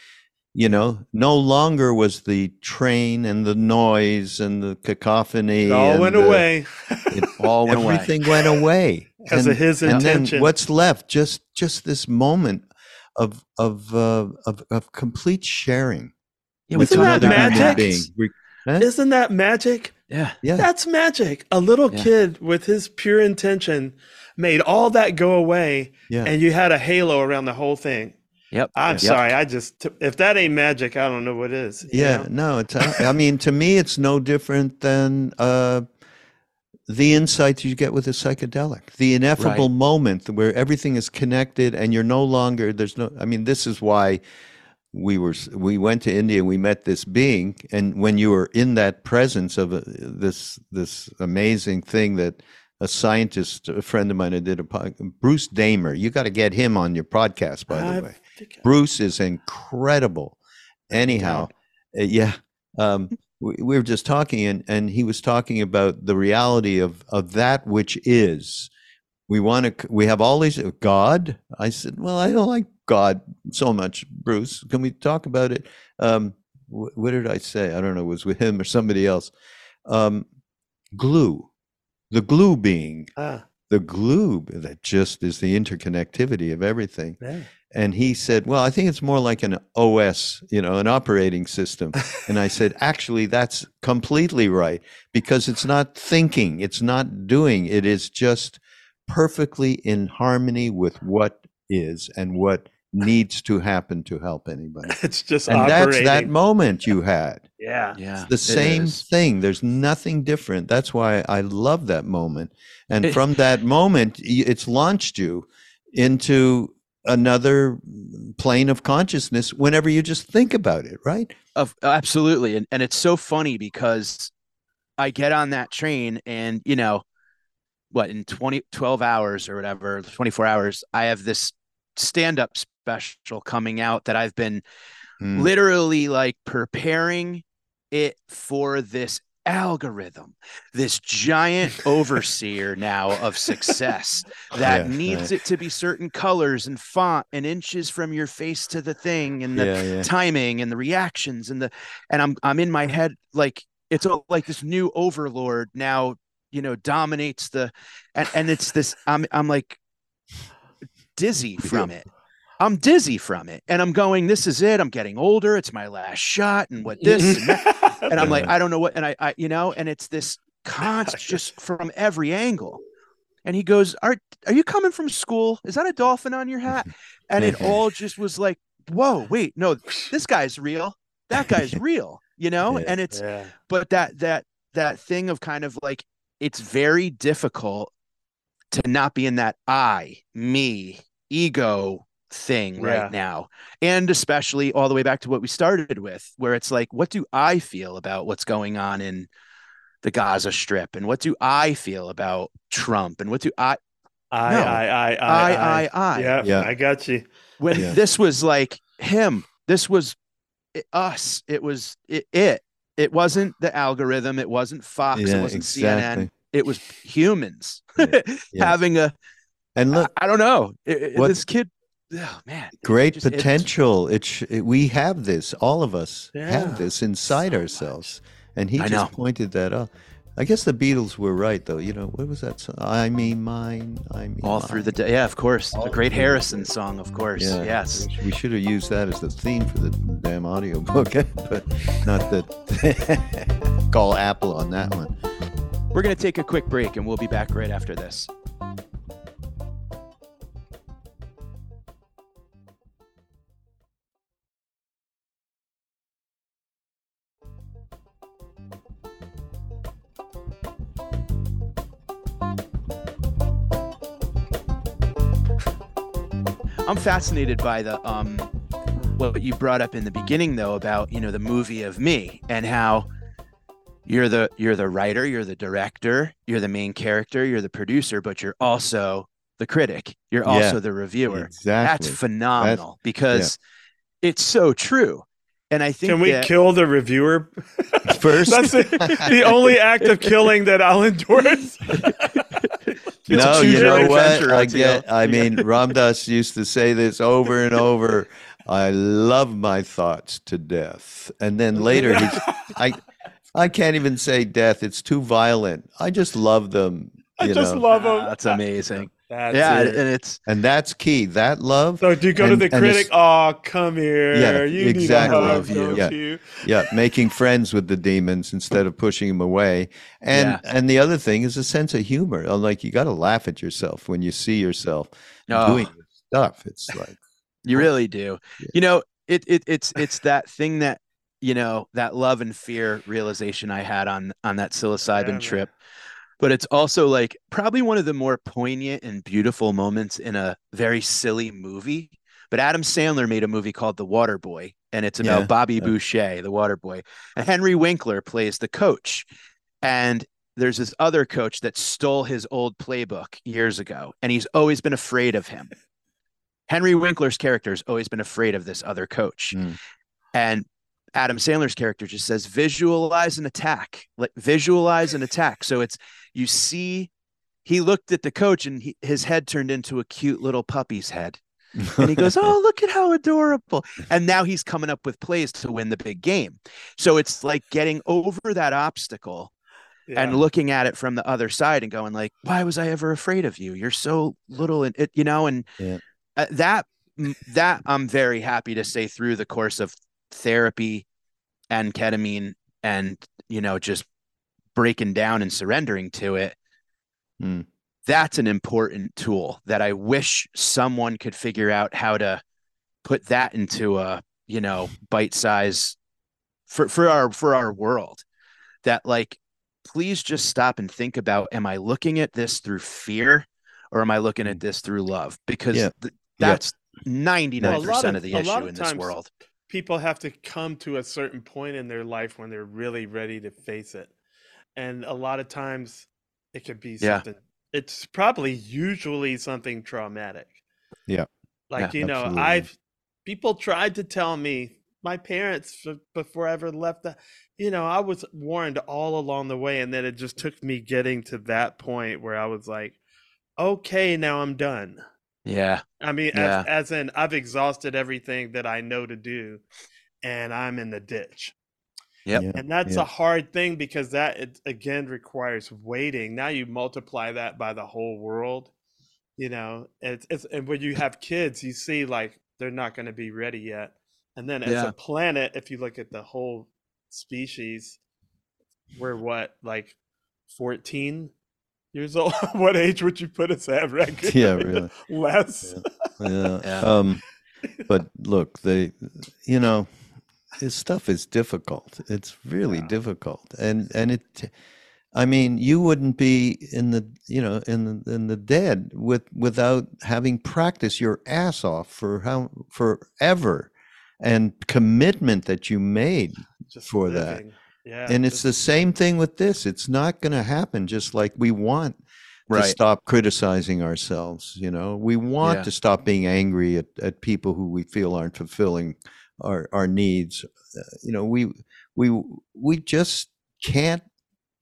D: You know, no longer was the train and the noise and the cacophony.
C: it all went
D: the-
C: away
D: it
B: all went away.
D: everything went away
C: because of his
D: and then what's left just just this moment of of uh, of, of complete sharing
B: Yeah,
D: with
C: Isn't that
D: another human
C: magic?
D: being huh?
C: Isn't that magic?
B: Yeah.
D: yeah
C: That's magic. A little
B: Yeah.
C: kid with his pure intention made all that go away,
D: yeah
C: and you had a halo around the whole thing.
B: Yep.
C: I'm
B: Yep.
C: sorry. I just if that ain't magic, I don't know what is. you
D: yeah
C: know?
D: no it's I I mean to me it's no different than uh the insights you get with a psychedelic the ineffable moment where everything is connected and you're no longer there's no i mean this is why we were we went to india we met this being and when you were in that presence of a, this this amazing thing that a scientist a friend of mine I did a pod, bruce damer you got to get him on your podcast by the
C: I
D: way
C: think-
D: Bruce is incredible. Anyhow, uh, yeah, um, we, we were just talking, and, and he was talking about the reality of of that which is. We want to. We have all these God. I said, well, I don't like God so much, Bruce. Can we talk about it? Um, wh- what did I say? I don't know. It was with him or somebody else. Um, glue, the glue being
C: Ah,
D: the glue that just is the interconnectivity of everything.
C: Yeah.
D: And he said, Well, I think it's more like an OS, you know, an operating system. and I said, Actually, that's completely right because it's not thinking, it's not doing, it is just perfectly in harmony with what is and what needs to happen to help anybody.
C: It's just
D: And
C: operating.
D: that's that moment you had.
C: Yeah.
B: Yeah.
D: The same thing. There's nothing different. That's why I love that moment. And from that moment, it's launched you into another plane of consciousness whenever you just think about it, right?
B: Of absolutely. And and it's so funny because I get on that train and you know what in 20 12 hours or whatever, 24 hours, I have this stand-up special coming out that I've been
D: Mm.
B: literally like preparing it for this algorithm, this giant overseer now of success oh, that
D: Yeah,
B: needs
D: right.
B: it to be certain colors and font and inches from your face to the thing and the
D: Yeah, yeah.
B: timing and the reactions and the and I'm I'm in my head like it's all like this new overlord now you know dominates the and and it's this I'm I'm like dizzy from it. I'm dizzy from it and I'm going this is it I'm getting older it's my last shot and what this and, that. and I'm like I don't know what and I I you know and it's this constant just from every angle. And he goes, "Are are you coming from school? Is that a dolphin on your hat?" And it all just was like, "Whoa, wait, no, this guy's real. That guy's real." You know? And it's
C: yeah.
B: but that that that thing of kind of like it's very difficult to not be in that I, me, ego thing
C: Yeah.
B: right now. And especially all the way back to what we started with, where it's like, what do I feel about what's going on in the Gaza Strip? And what do I feel about Trump? And what do I
C: I,
B: No.
C: I, I, I,
B: I, I, I.
C: Yeah,
D: Yeah.
C: I got you.
B: when
D: Yeah.
B: this was like him this was it, us it was it, it it wasn't the algorithm it wasn't fox it wasn't
D: exactly.
B: cnn it was humans
D: Yeah.
B: having a
D: And look,
B: I, I don't know It- it-
D: What-
B: this kid oh man
D: great
B: just-
D: potential. It, sh- it we have this. All of us
C: Yeah.
D: have this inside
B: So
D: ourselves, and he
B: I
D: just
B: know.
D: pointed that out. I guess the Beatles were right, though. You know what was that? Song? I mean, mine. I mean,
B: all through the day yeah of course
D: All
B: a great
D: the
B: harrison song of course
D: Yeah,
B: yes
D: we We should have used that as the theme for the damn audiobook, but not that. Call Apple on that one.
B: we're going to take a quick break and we'll be back right after this I'm fascinated by the um what you brought up in the beginning though about you know the movie of me and how you're the you're the writer, you're the director, you're the main character, you're the producer, but you're also the critic. You're
D: Yeah,
B: also the reviewer.
D: Exactly.
B: That's phenomenal because it's so true. And I think
C: Can we
B: that,
C: kill the reviewer
D: First,
C: That's the, the only act of killing that I'll endorse.
D: no, you know what? I get. I mean, Ram Dass used to say this over and over. I love my thoughts to death, and then later he's. I, I can't even say death. It's too violent. I just love them.
C: I just
D: know,
C: love them.
B: that's amazing.
C: That's
B: yeah,
C: it.
B: and it's
D: and that's key. That love.
C: So do you go to the critic? Oh, come here.
D: Yeah,
C: you
D: exactly.
C: need a hug,
B: Love you.
C: don't
D: Yeah.
C: you?
D: yeah making friends with the demons instead of pushing them away and
B: Yeah.
D: and the other thing is a sense of humor Uh, like you got to laugh at yourself when you see yourself
B: Oh.
D: doing this stuff it's like
B: You really do.
D: Yeah.
B: You know, it, it it's it's that thing that you know that love and fear realization I had on on that psilocybin
C: Yeah, man.
B: But it's also like probably one of the more poignant and beautiful moments in a very silly movie. But Adam Sandler made a movie called The Water Boy, and it's about
D: Yeah,
B: Bobby
D: yeah.
B: Boucher, the water boy. And Henry Winkler plays the coach. And there's this other coach that stole his old playbook years ago, and he's always been afraid of him. Henry Winkler's character has always been afraid of this other coach.
D: Mm.
B: And Adam Sandler's character just says, visualize an attack, like visualize an attack. So it's, you see, he looked at the coach and he, his head turned into a cute little puppy's head. And he goes, Oh, look at how adorable. And now he's coming up with plays to win the big game. So it's like getting over that obstacle and looking at it from the other side and going like why was i ever afraid of you you're so little and it you know and
D: Yeah.
B: uh, that that i'm very happy to say through the course of therapy and ketamine and you know just breaking down and surrendering to it
D: Mm.
B: that's an important tool that i wish someone could figure out how to put that into a you know bite size for for our for our world that like please just stop and think about am i looking at this through fear or am i looking at this through love because
D: Yeah.
B: th-
D: Yeah.
B: that's 99%
C: Well,
B: of,
C: of-
B: the
C: a
B: issue
C: lot
B: in
C: of
B: this world
C: people have to come to a certain point in their life when they're really ready to face it. And a lot of times it could be
B: Yeah.
C: something it's probably usually something traumatic.
D: Yeah.
C: Like,
B: Yeah,
C: you know,
D: absolutely.
C: I've people tried to tell me my parents before I ever left the you know, I was warned all along the way and then it just took me getting to that point where I was like, okay, now I'm done.
B: Yeah
C: I mean,
B: Yeah.
C: as, as in, I've exhausted everything that I know to do, and I'm in the ditch.
B: Yep.
D: Yeah.
C: And that's
D: yeah.
C: a hard thing because that it, again requires waiting. Now you multiply that by the whole world. You know, it's, it's and when you have kids, you see like they're not going to be ready yet. And then as
B: Yeah.
C: a planet, if you look at the whole species, we're what like 14 years old. what age would you put us at, Record?
D: Yeah, really.
C: Less.
D: yeah.
B: Yeah.
D: Um, but look, they, you know, this stuff is difficult. It's really
C: Yeah.
D: difficult, and and it, I mean, you wouldn't be in the, you know, in the in the dead with without having practiced your ass off for how forever, and commitment that you made
C: just
D: for that.
C: Living. Yeah,
D: and it's the same thing with this. It's not going to happen just like we want to stop criticizing ourselves. You know, we want
B: Yeah.
D: to stop being angry at, at people who we feel aren't fulfilling our, our needs. Uh, you know, we we we just can't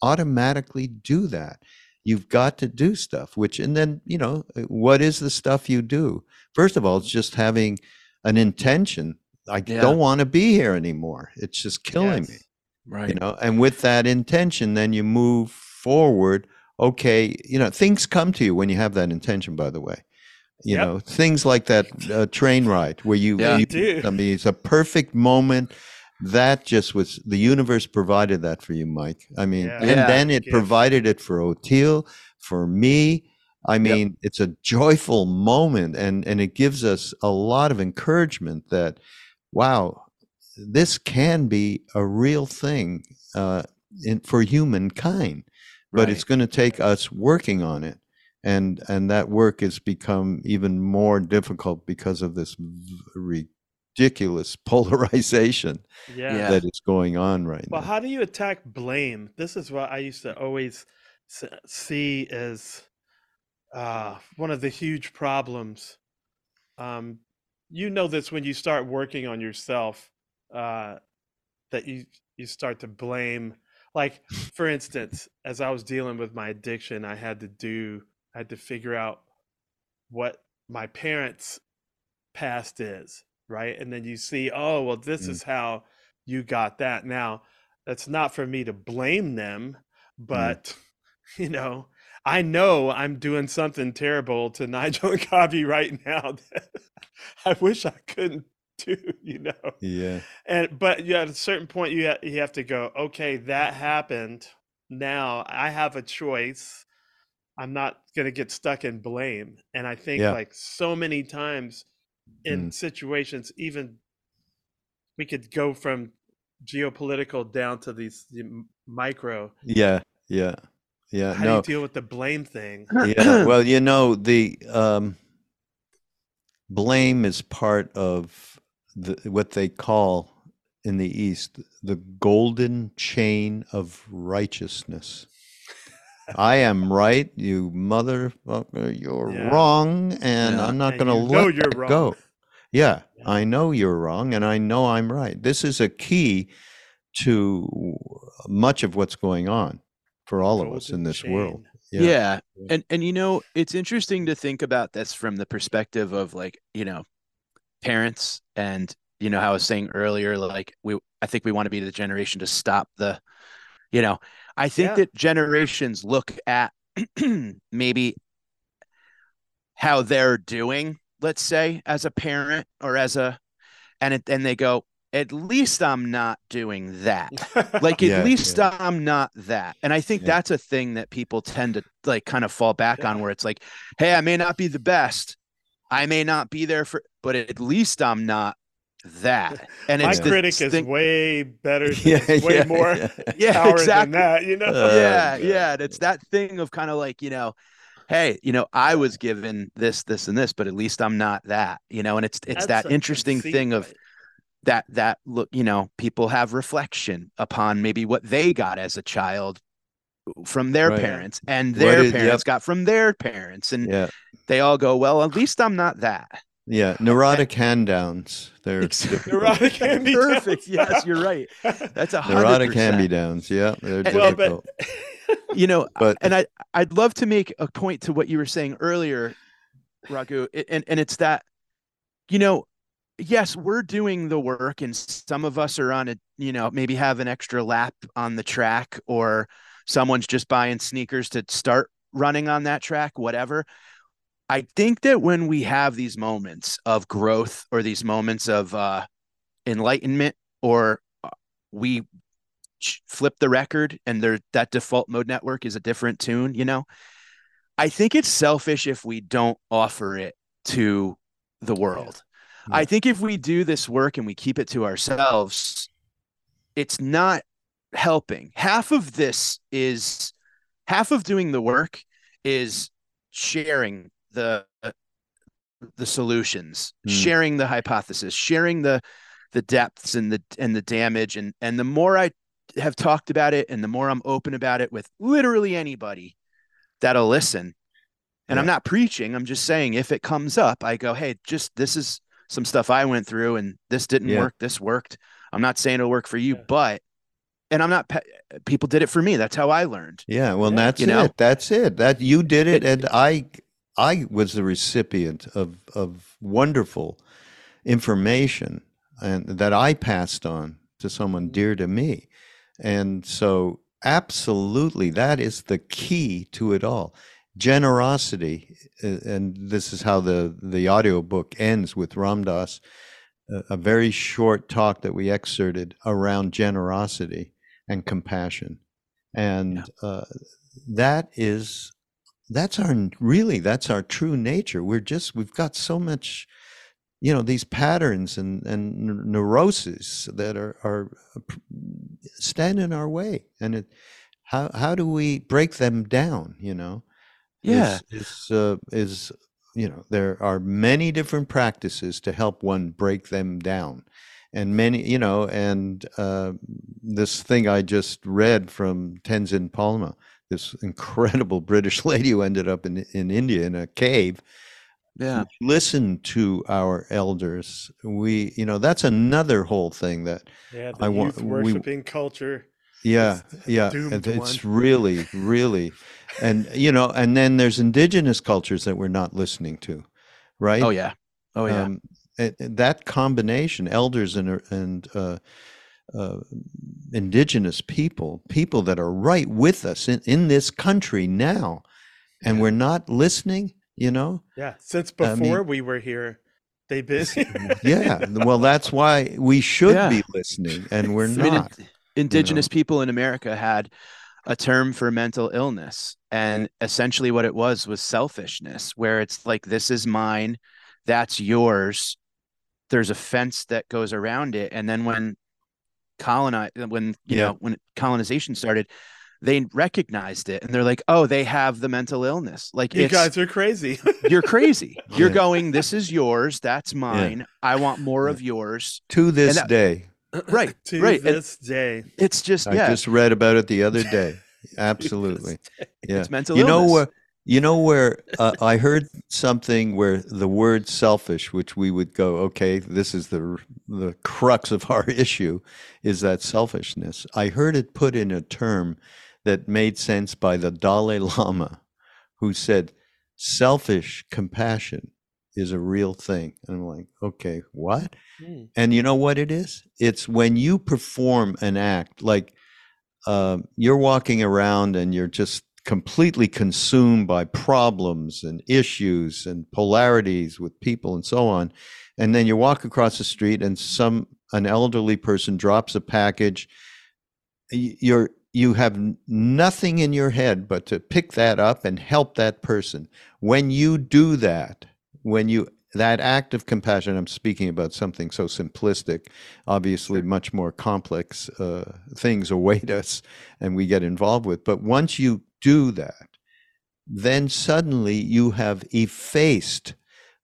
D: automatically do that. You've got to do stuff. Which and then you know, uh, what is the stuff you do? First of all, it's just having an intention. I
B: Yeah.
D: don't want to be here anymore. It's just killing me
C: Yes.
B: Right
D: you know and with that intention then you move forward okay you know things come to you when you have that intention by the way you
C: Yep.
D: know things like that uh, train ride where you,
B: Yeah.
D: you i mean it's a perfect moment that just was the universe provided that for you mike i mean
C: Yeah.
D: and
B: Yeah.
D: then it
C: Gift.
D: provided it for Oteil, for me i mean it's a joyful moment and and it gives us a lot of encouragement that wow this can be a real thing uh, in, for humankind, but it's going to take us working on it, and and that work has become even more difficult because of this ridiculous polarization.
C: Yeah.
D: that is going on right
C: Well,
D: now.
C: Well, how do you attack blame? This is what I used to always see as uh, one of the huge problems. Um, you know this when you start working on yourself, uh, that you you start to blame. Like, for instance, as I was dealing with my addiction, I had to do, I had to figure out what my parents' past is, right? And then you see, oh, well, this
D: Mm.
C: is how you got that. Now, that's not for me to blame them, but you know, I know I'm doing something terrible to Nigel and Cobby right now that I wish I couldn't do, you know.
D: yeah,
C: And but yeah, at a certain point you ha- you have to go, okay, that happened. Now I have a choice. I'm not going to get stuck in blame. And I think
D: Yeah.
C: like so many times in situations even we could go from geopolitical down to these the micro.
D: yeah, yeah, yeah.
C: How
D: no,
C: do you deal with the blame thing?
D: yeah. Well, you know, the um, blame is part of the, what they call in the East the golden chain of righteousness. I am right, you motherfucker. You're
C: Yeah.
D: wrong, and
B: Yeah.
D: I'm not going to
C: you know
D: let
C: you're wrong.
D: go. Yeah,
C: Yeah.
D: I know you're wrong, and I know I'm right. This is a key to much of what's going on for all of us in
C: Golden
D: this world.
B: yeah.
D: Yeah.
B: and and you know it's interesting to think about this from the perspective of like you know parents and you know how i was saying earlier like we i think we want to be the generation to stop the You know, I think
C: Yeah.
B: that generations look at maybe how they're doing, let's say, as a parent or as a, and it, and they go, at least I'm not doing that. Like, at
D: Yeah,
B: least
D: yeah.
B: I'm not that. And I think
D: Yeah.
B: that's a thing that people tend to like kind of fall back on where it's like, hey, I may not be the best. I may not be there for, but at least I'm not that. And
C: My
B: it's the
C: critic is
B: thing-
C: way better,
D: Yeah,
C: way
D: yeah,
C: more
D: yeah.
B: yeah,
C: power
B: exactly.
C: than that, you know?
D: Uh,
B: yeah,
D: God.
B: yeah. And it's that thing of kind of like, you know, hey, you know, I was given this, this, and this, but at least I'm not that, you know, and it's it's
C: That's
B: that interesting thing of that that look, you know, people have reflection upon maybe what they got as a child from their
D: Right.
B: parents and their
D: is-
B: parents
D: yep.
B: got from their parents. And
D: Yeah.
B: they all go, Well, at least I'm not that.
D: Yeah. Neurotic hand downs. They're
B: Exactly.
D: difficult.
C: Neurotic hand me
B: Perfect. Yes, you're right. That's a hundred
D: Neurotic hand me downs. Yeah. They're
C: Well, but-
B: You know,
D: But
B: and I I'd love to make a point to what you were saying earlier, Raghu, and and it's that, you know, yes, we're doing the work, and some of us are on a, you know, maybe have an extra lap on the track, or someone's just buying sneakers to start running on that track, whatever. I think that when we have these moments of growth or these moments of uh, enlightenment, or uh, we flip the record and there that default mode network is a different tune, you know. I think it's selfish if we don't offer it to the world. I think if we do this work and we keep it to ourselves, it's not helping. Half of this is half of doing the work is sharing the the solutions,
D: Mm.
B: sharing the hypothesis, sharing the the depths and the and the damage and and the more I have talked about it and the more I'm open about it with literally anybody that'll listen. And I'm not preaching, I'm just saying if it comes up, I go, "Hey, just this is some stuff I went through and this didn't
D: Yeah.
B: work, this worked. I'm not saying it'll work for you,
C: Yeah.
B: but and I'm not pe- people did it for me. That's how I learned.
D: Yeah, well,
C: Yeah.
D: that's
B: You know?
D: it. That's it. That you did it, and I, I was the recipient of of wonderful information, and that I passed on to someone dear to me, and so absolutely, that is the key to it all. Generosity, uh, and this is how the the audiobook ends with Ram Dass, a, very short talk that we excerpted around generosity and compassion. And uh, that is that's our really that's our true nature. We're just we've got so much you know these patterns and and neuroses that are are stand in our way. And it how how do we break them down you know?
B: Yeah.
D: is is, uh, is you know there are many different practices to help one break them down. And many you know and uh, this thing i just read from Tenzin Palmo this incredible british lady who ended up in, in india in a cave
B: Yeah.
D: listen to our elders we you know that's another whole thing that
C: Yeah, the
D: I want-
C: youth
D: we-
C: worshiping culture.
D: yeah yeah
C: doomed
D: it's
C: one.
D: really really and you know and then there's indigenous cultures that we're not listening to right
B: Oh yeah. Oh yeah.
D: um, and- and that combination elders and uh, and uh, uh, indigenous people people that are right with us in, in this country now and we're not listening you know
C: Yeah, since
D: I mean-
C: before we were here, they've been.
D: yeah well that's why we should
B: Yeah.
D: be listening and we're
B: I mean,
D: not
B: in- indigenous people in America had a term for mental illness. And essentially what it was was selfishness, where it's like, this is mine, that's yours. There's a fence that goes around it. And then when colonize uh, when you
D: Yeah.
B: know when colonization started, they recognized it and they're like, oh, they have the mental illness. Like
C: you guys are crazy.
B: you're crazy. You're
D: Yeah.
B: going, this is yours, that's mine. I want more
D: Yeah.
B: of yours.
D: to this
B: that-
D: day
B: Right.
C: to
B: right. And
C: this day.
B: it's just
D: i
B: yeah.
D: just read about it the other day absolutely yeah
B: It's mental
D: you know
B: illness.
D: where you know where uh, i heard something where the word selfish which we would go okay this is the the crux of our issue is that selfishness i heard it put in a term that made sense by the dalai lama who said selfish compassion is a real thing and i'm like okay what
C: Hmm.
D: and you know what it is? It's when you perform an act like uh, you're walking around and you're just completely consumed by problems and issues and polarities with people and so on. And then you walk across the street and some an elderly person drops a package. You're you have nothing in your head but to pick that up and help that person. When you do that when you that act of compassion i'm speaking about something so simplistic obviously much more complex uh, things await us and we get involved with. But once you do that then suddenly you have effaced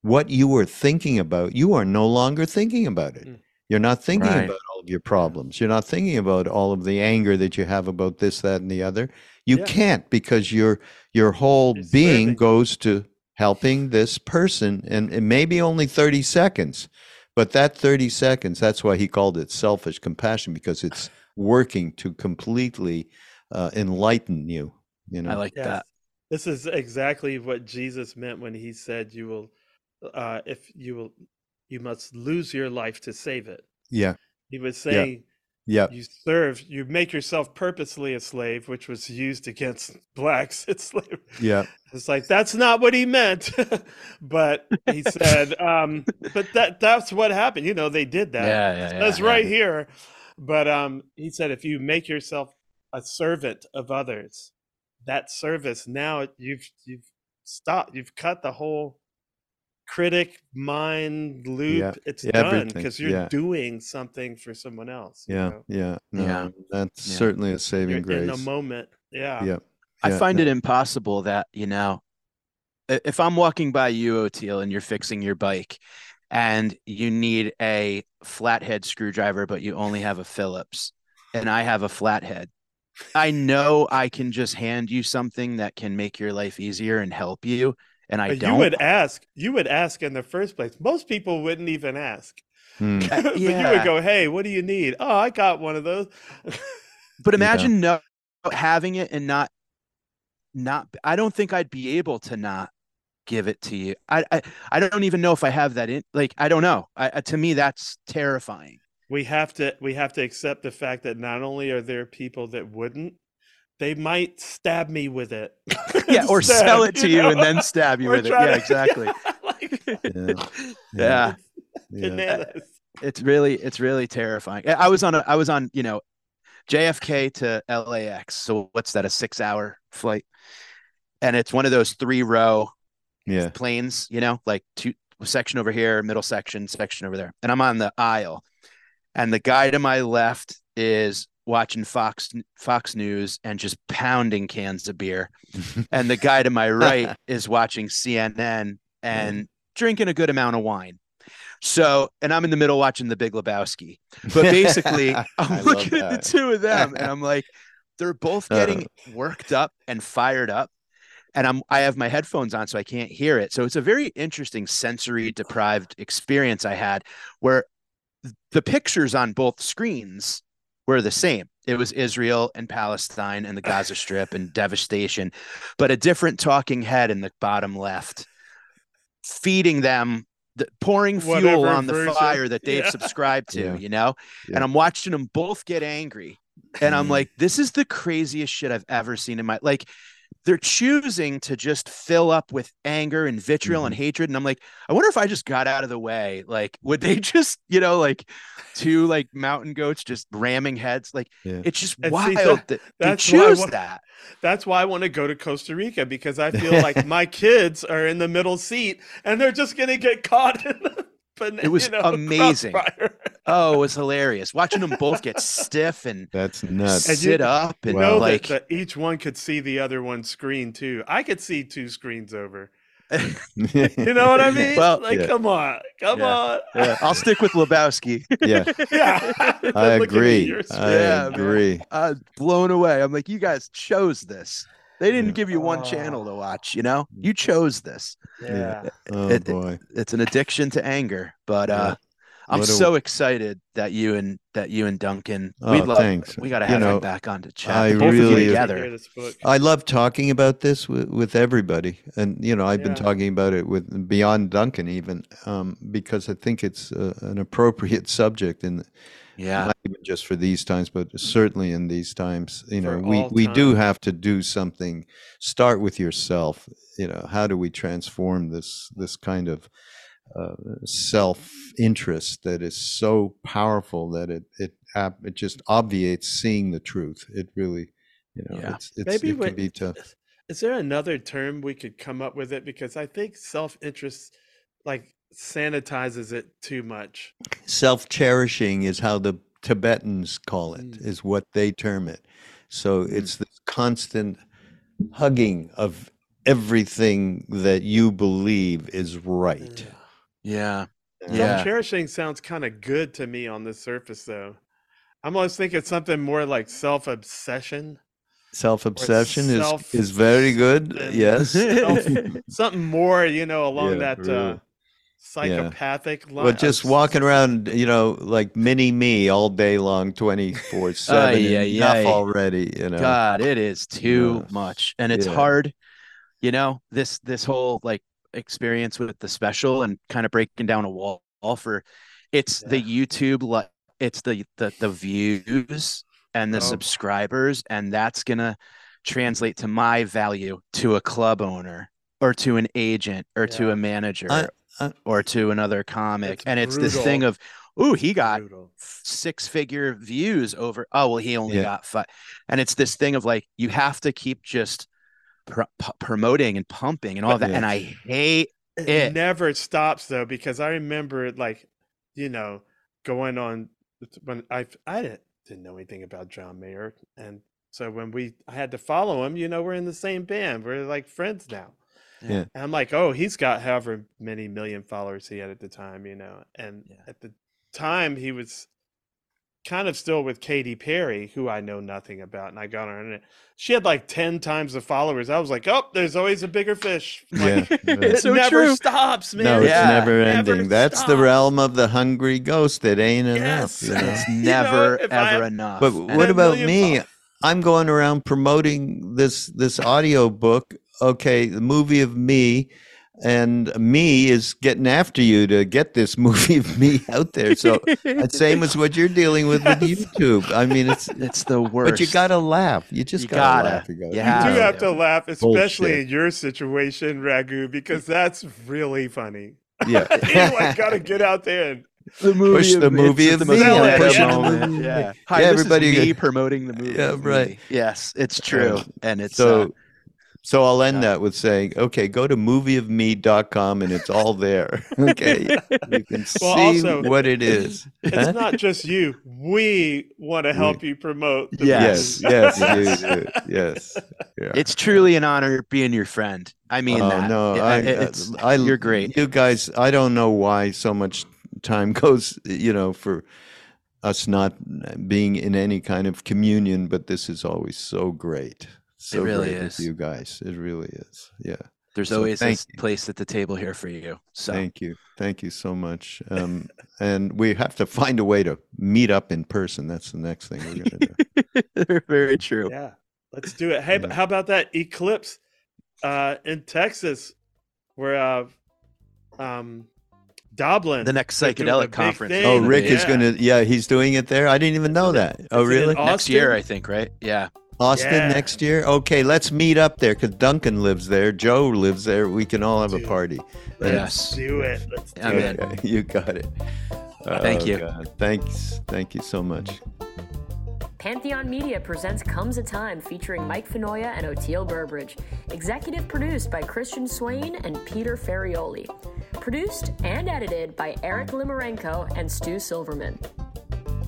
D: what you were thinking about you are no longer thinking about it mm. you're not thinking right. about all of your problems you're not thinking about all of the anger that you have about this that and the other you yeah. can't because your your whole it's being serving. goes to helping this person and it may be only 30 seconds but that 30 seconds that's why he called it selfish compassion because it's working to completely uh, enlighten you you know i
B: like yes. that
C: this is exactly what jesus meant when he said you will uh, if you will you must lose your life to save it
D: yeah
C: he was saying
D: yeah.
C: You serve, you make yourself purposely a slave, which was used against blacks It's slavery.
D: Yeah.
C: It's like that's not what he meant. but he said, um, but that that's what happened. You know, they did that.
B: Yeah, yeah,
C: That's
B: yeah,
C: right
B: yeah.
C: here. But um, he said if you make yourself a servant of others, that service now you've you've stopped, you've cut the whole critic mind loop yeah, it's done because you're yeah. doing something for someone else
D: yeah
C: know?
D: yeah no, yeah that's certainly a saving
C: you're
D: grace
C: in a moment yeah
D: yeah
B: i find no. it impossible that you know if i'm walking by you Oteil, and you're fixing your bike and you need a flathead screwdriver but you only have a phillips and i have a flathead i know i can just hand you something that can make your life easier and help you and I don't.
C: You would ask. You would ask in the first place. Most people wouldn't even ask. Hmm. But you would go, "Hey, what do you need?" Oh, I got one of those.
B: but imagine yeah. no having it and not not. I don't think I'd be able to not give it to you. I I, I don't even know if I have that in. Like I don't know. I, to me, that's terrifying.
C: We have to we have to accept the fact that not only are there people that wouldn't, they might stab me with it.
B: yeah, or stab, sell it to you, know? and then stab you with it. Yeah, to, exactly. yeah. yeah. yeah. It's really it's really terrifying. I was on a I was on, you know, JFK to LAX. So what's that a 6-hour flight? And it's one of those three row
D: yeah.
B: planes, you know, like two section over here, middle section, section over there. And I'm on the aisle. And the guy to my left is watching Fox Fox News and just pounding cans of beer, and the guy to my right is watching CNN and drinking a good amount of wine. So, and I'm in the middle watching The Big Lebowski. But basically, I'm looking at the two of them, and I'm like, they're both getting uh. worked up and fired up. And I'm I have my headphones on, so I can't hear it. So it's a very interesting sensory deprived experience I had, where the pictures on both screens were the same. It was Israel and Palestine and the Gaza Strip and devastation, but a different talking head in the bottom left, feeding them, the, pouring fuel Whatever on the version. fire that they've yeah. subscribed to, yeah. you know? Yeah. And I'm watching them both get angry. And I'm mm. like, this is the craziest shit I've ever seen in my like they're choosing to just fill up with anger and vitriol mm-hmm. and hatred and i'm like i wonder if i just got out of the way like would they just you know like two like mountain goats just ramming heads like yeah. it's just and wild see, that, that they choose want, that
C: that's why i want to go to costa rica because i feel like my kids are in the middle seat and they're just going to get caught in the but
B: it was amazing. oh, it was hilarious watching them both get stiff and
D: that's nuts.
B: And sit you, up and
C: know
B: like
C: that, that each one could see the other one's screen too. I could see two screens over. you know what I mean? Well, like, yeah. come on, come
B: yeah.
C: on.
B: Yeah. I'll stick with Lebowski.
D: yeah, yeah. I agree. I agree.
B: I'm blown away. I'm like, you guys chose this. They didn't yeah. give you one oh. channel to watch, you know? You chose this.
C: Yeah.
D: Oh it, boy. It,
B: it's an addiction to anger, but uh I'm so excited that you and that you and Duncan.
D: Oh, we love. Thanks.
B: We got to have you know, him back on to chat.
D: I Both really together. I love talking about this with, with everybody, and you know, I've yeah. been talking about it with beyond Duncan even um, because I think it's uh, an appropriate subject, and
B: Yeah.
D: not even just for these times, but certainly in these times. You know,
C: For
D: we we do have to do something. Start with yourself. You know, how do we transform this this kind of uh, self interest that is so powerful that it it it just obviates seeing the truth. It really, you know,
B: Yeah.
D: it's, it's
C: Maybe
D: it
C: what-
D: can be tough.
C: Is there another term we could come up with it? Because I think self interest like sanitizes it too much.
D: self cherishing is how the Tibetans call it,
C: Mm.
D: is what they term it. So it's this constant hugging of everything that you believe is right.
B: Yeah.
D: Uh,
B: Yeah.
C: Self cherishing sounds kind of good to me on the surface, though. I'm always thinking something more like self obsession.
D: Self obsession is,
C: self-
D: is very good.
C: and
D: Yes.
C: something more, you know, along
D: Yeah,
C: that uh,
D: really.
C: Psychopathic line.
D: But just walking around, you know, like mini me all day long, 24 7.
B: Ay, ay,
D: Enough
B: ay.
D: already, you know.
B: God, it is too
D: Yeah.
B: much. And it's
D: Yeah.
B: hard, you know, this this whole like experience with the special and kind of breaking down a wall, wall for it's the YouTube like it's the the the views and the
C: Oh.
B: subscribers and that's going to translate to my value to a club owner or to an agent or to a manager
D: I- I-
B: or to another comic
C: It's
B: and it's this thing of ooh he got
C: Brutal.
B: six figure views over oh well he only
D: Yeah.
B: got five and it's this thing of like you have to keep just pr- promoting and pumping and all that and i hate
C: It,
B: it.
C: never stops though, because I remember like, you know, going on when I I didn't, didn't know anything about John Mayer, and so when we I had to follow him, you know, we're in the same band, we're like friends now.
D: Yeah.
C: And I'm like, oh, he's got however many million followers he had at the time, you know, and
B: Yeah.
C: at the time he was kind of still with Katy Perry, who I know nothing about, and I got on it. She had like ten times the followers. I was like, oh, there's always a bigger fish. Like,
D: Yeah, yeah.
C: it
B: so
C: never
B: true.
C: stops, man.
D: No, it's
B: Yeah.
D: never
C: Never
D: ending. That's the realm of the hungry ghost. It ain't
C: Yes.
D: enough. You know?
B: it's
C: You know,
B: never
C: I
B: ever enough
D: But what about me?
C: fol-
D: I'm going around promoting this this audio book. Okay, the movie of me, and me is getting after you to get this movie of me out there. So it's same as what you're dealing with with YouTube. I mean, it's
B: it's the worst
D: but you gotta laugh. You just
B: You
D: gotta,
B: gotta.
D: laugh. You, gotta,
B: You
C: You do
B: to.
C: have to laugh, especially
D: Bullshit.
C: in your situation, Raghu, because that's really funny.
D: Yeah.
C: Anyone got to get out there and
B: the movie
D: Push the
B: of-
D: movie
B: it's
D: of
B: the most
C: me. I'm
B: meta
C: pushing the
B: moment.
D: movie.
B: yeah
D: Yeah,
B: hi this
D: everybody
B: is me promoting the movie
D: Yeah, right.
B: me. yes it's true and it's
D: so
B: uh,
D: so I'll end that with saying, okay, go to movieofme.com and it's all there. Okay. You can see
C: also-
D: what it is.
C: it's not just you. We want to help you promote. The
B: Yes.
D: Yes,
C: movie.
D: yes, you. Yes. Yeah.
B: it's truly an honor being your friend i mean
D: oh,
B: that
D: no,
B: It-
D: I,
B: it's
D: I,
B: you're great
D: You guys, I don't know why so much time goes, you know, for us not being in any kind of communion, but this is always so great. So
B: really
D: great
B: is.
D: with you guys. It really is. Yeah.
B: there's
D: So
B: always a
D: thank
B: s-
D: you.
B: place at the table here for you so
D: Thank you. Thank you so much. Um, and we have to find a way to meet up in person. That's the next thing we're going to do.
B: very true
C: Yeah, let's do it. Hey,
D: Yeah.
C: how about that eclipse uh, in Texas, where uh, um, Dublin,
B: the next
C: they're doing a
B: psychedelic conference
C: thing.
D: Oh, Rick is going to, yeah, he's doing it there. I didn't even know that. Oh,
C: Is
D: really?
B: Next year i think right yeah
D: Austin
C: Yeah.
D: next year? Okay, let's meet up there because Duncan lives there. Joe lives there. We can all have a party.
C: Let's
B: Yes.
C: do it. Let's do
B: I'm
C: it.
D: Okay, you got it.
B: Thank
D: Oh,
B: you.
D: God. Thanks. Thank you so much.
A: Pantheon Media presents Comes a Time featuring Mike Finoia and Oteil Burbridge. Executive produced by Christian Swain and Peter Ferrioli. Produced and edited by Eric Limarenko and Stu Silverman.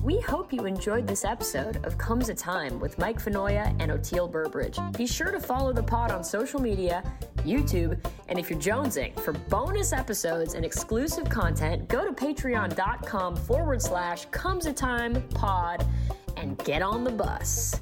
A: We hope you enjoyed this episode of Comes a Time with Mike Finoia and Oteil Burbridge. Be sure to follow the pod on social media, YouTube, and if you're jonesing for bonus episodes and exclusive content, go to patreon.com forward slash comes a time pod and get on the bus.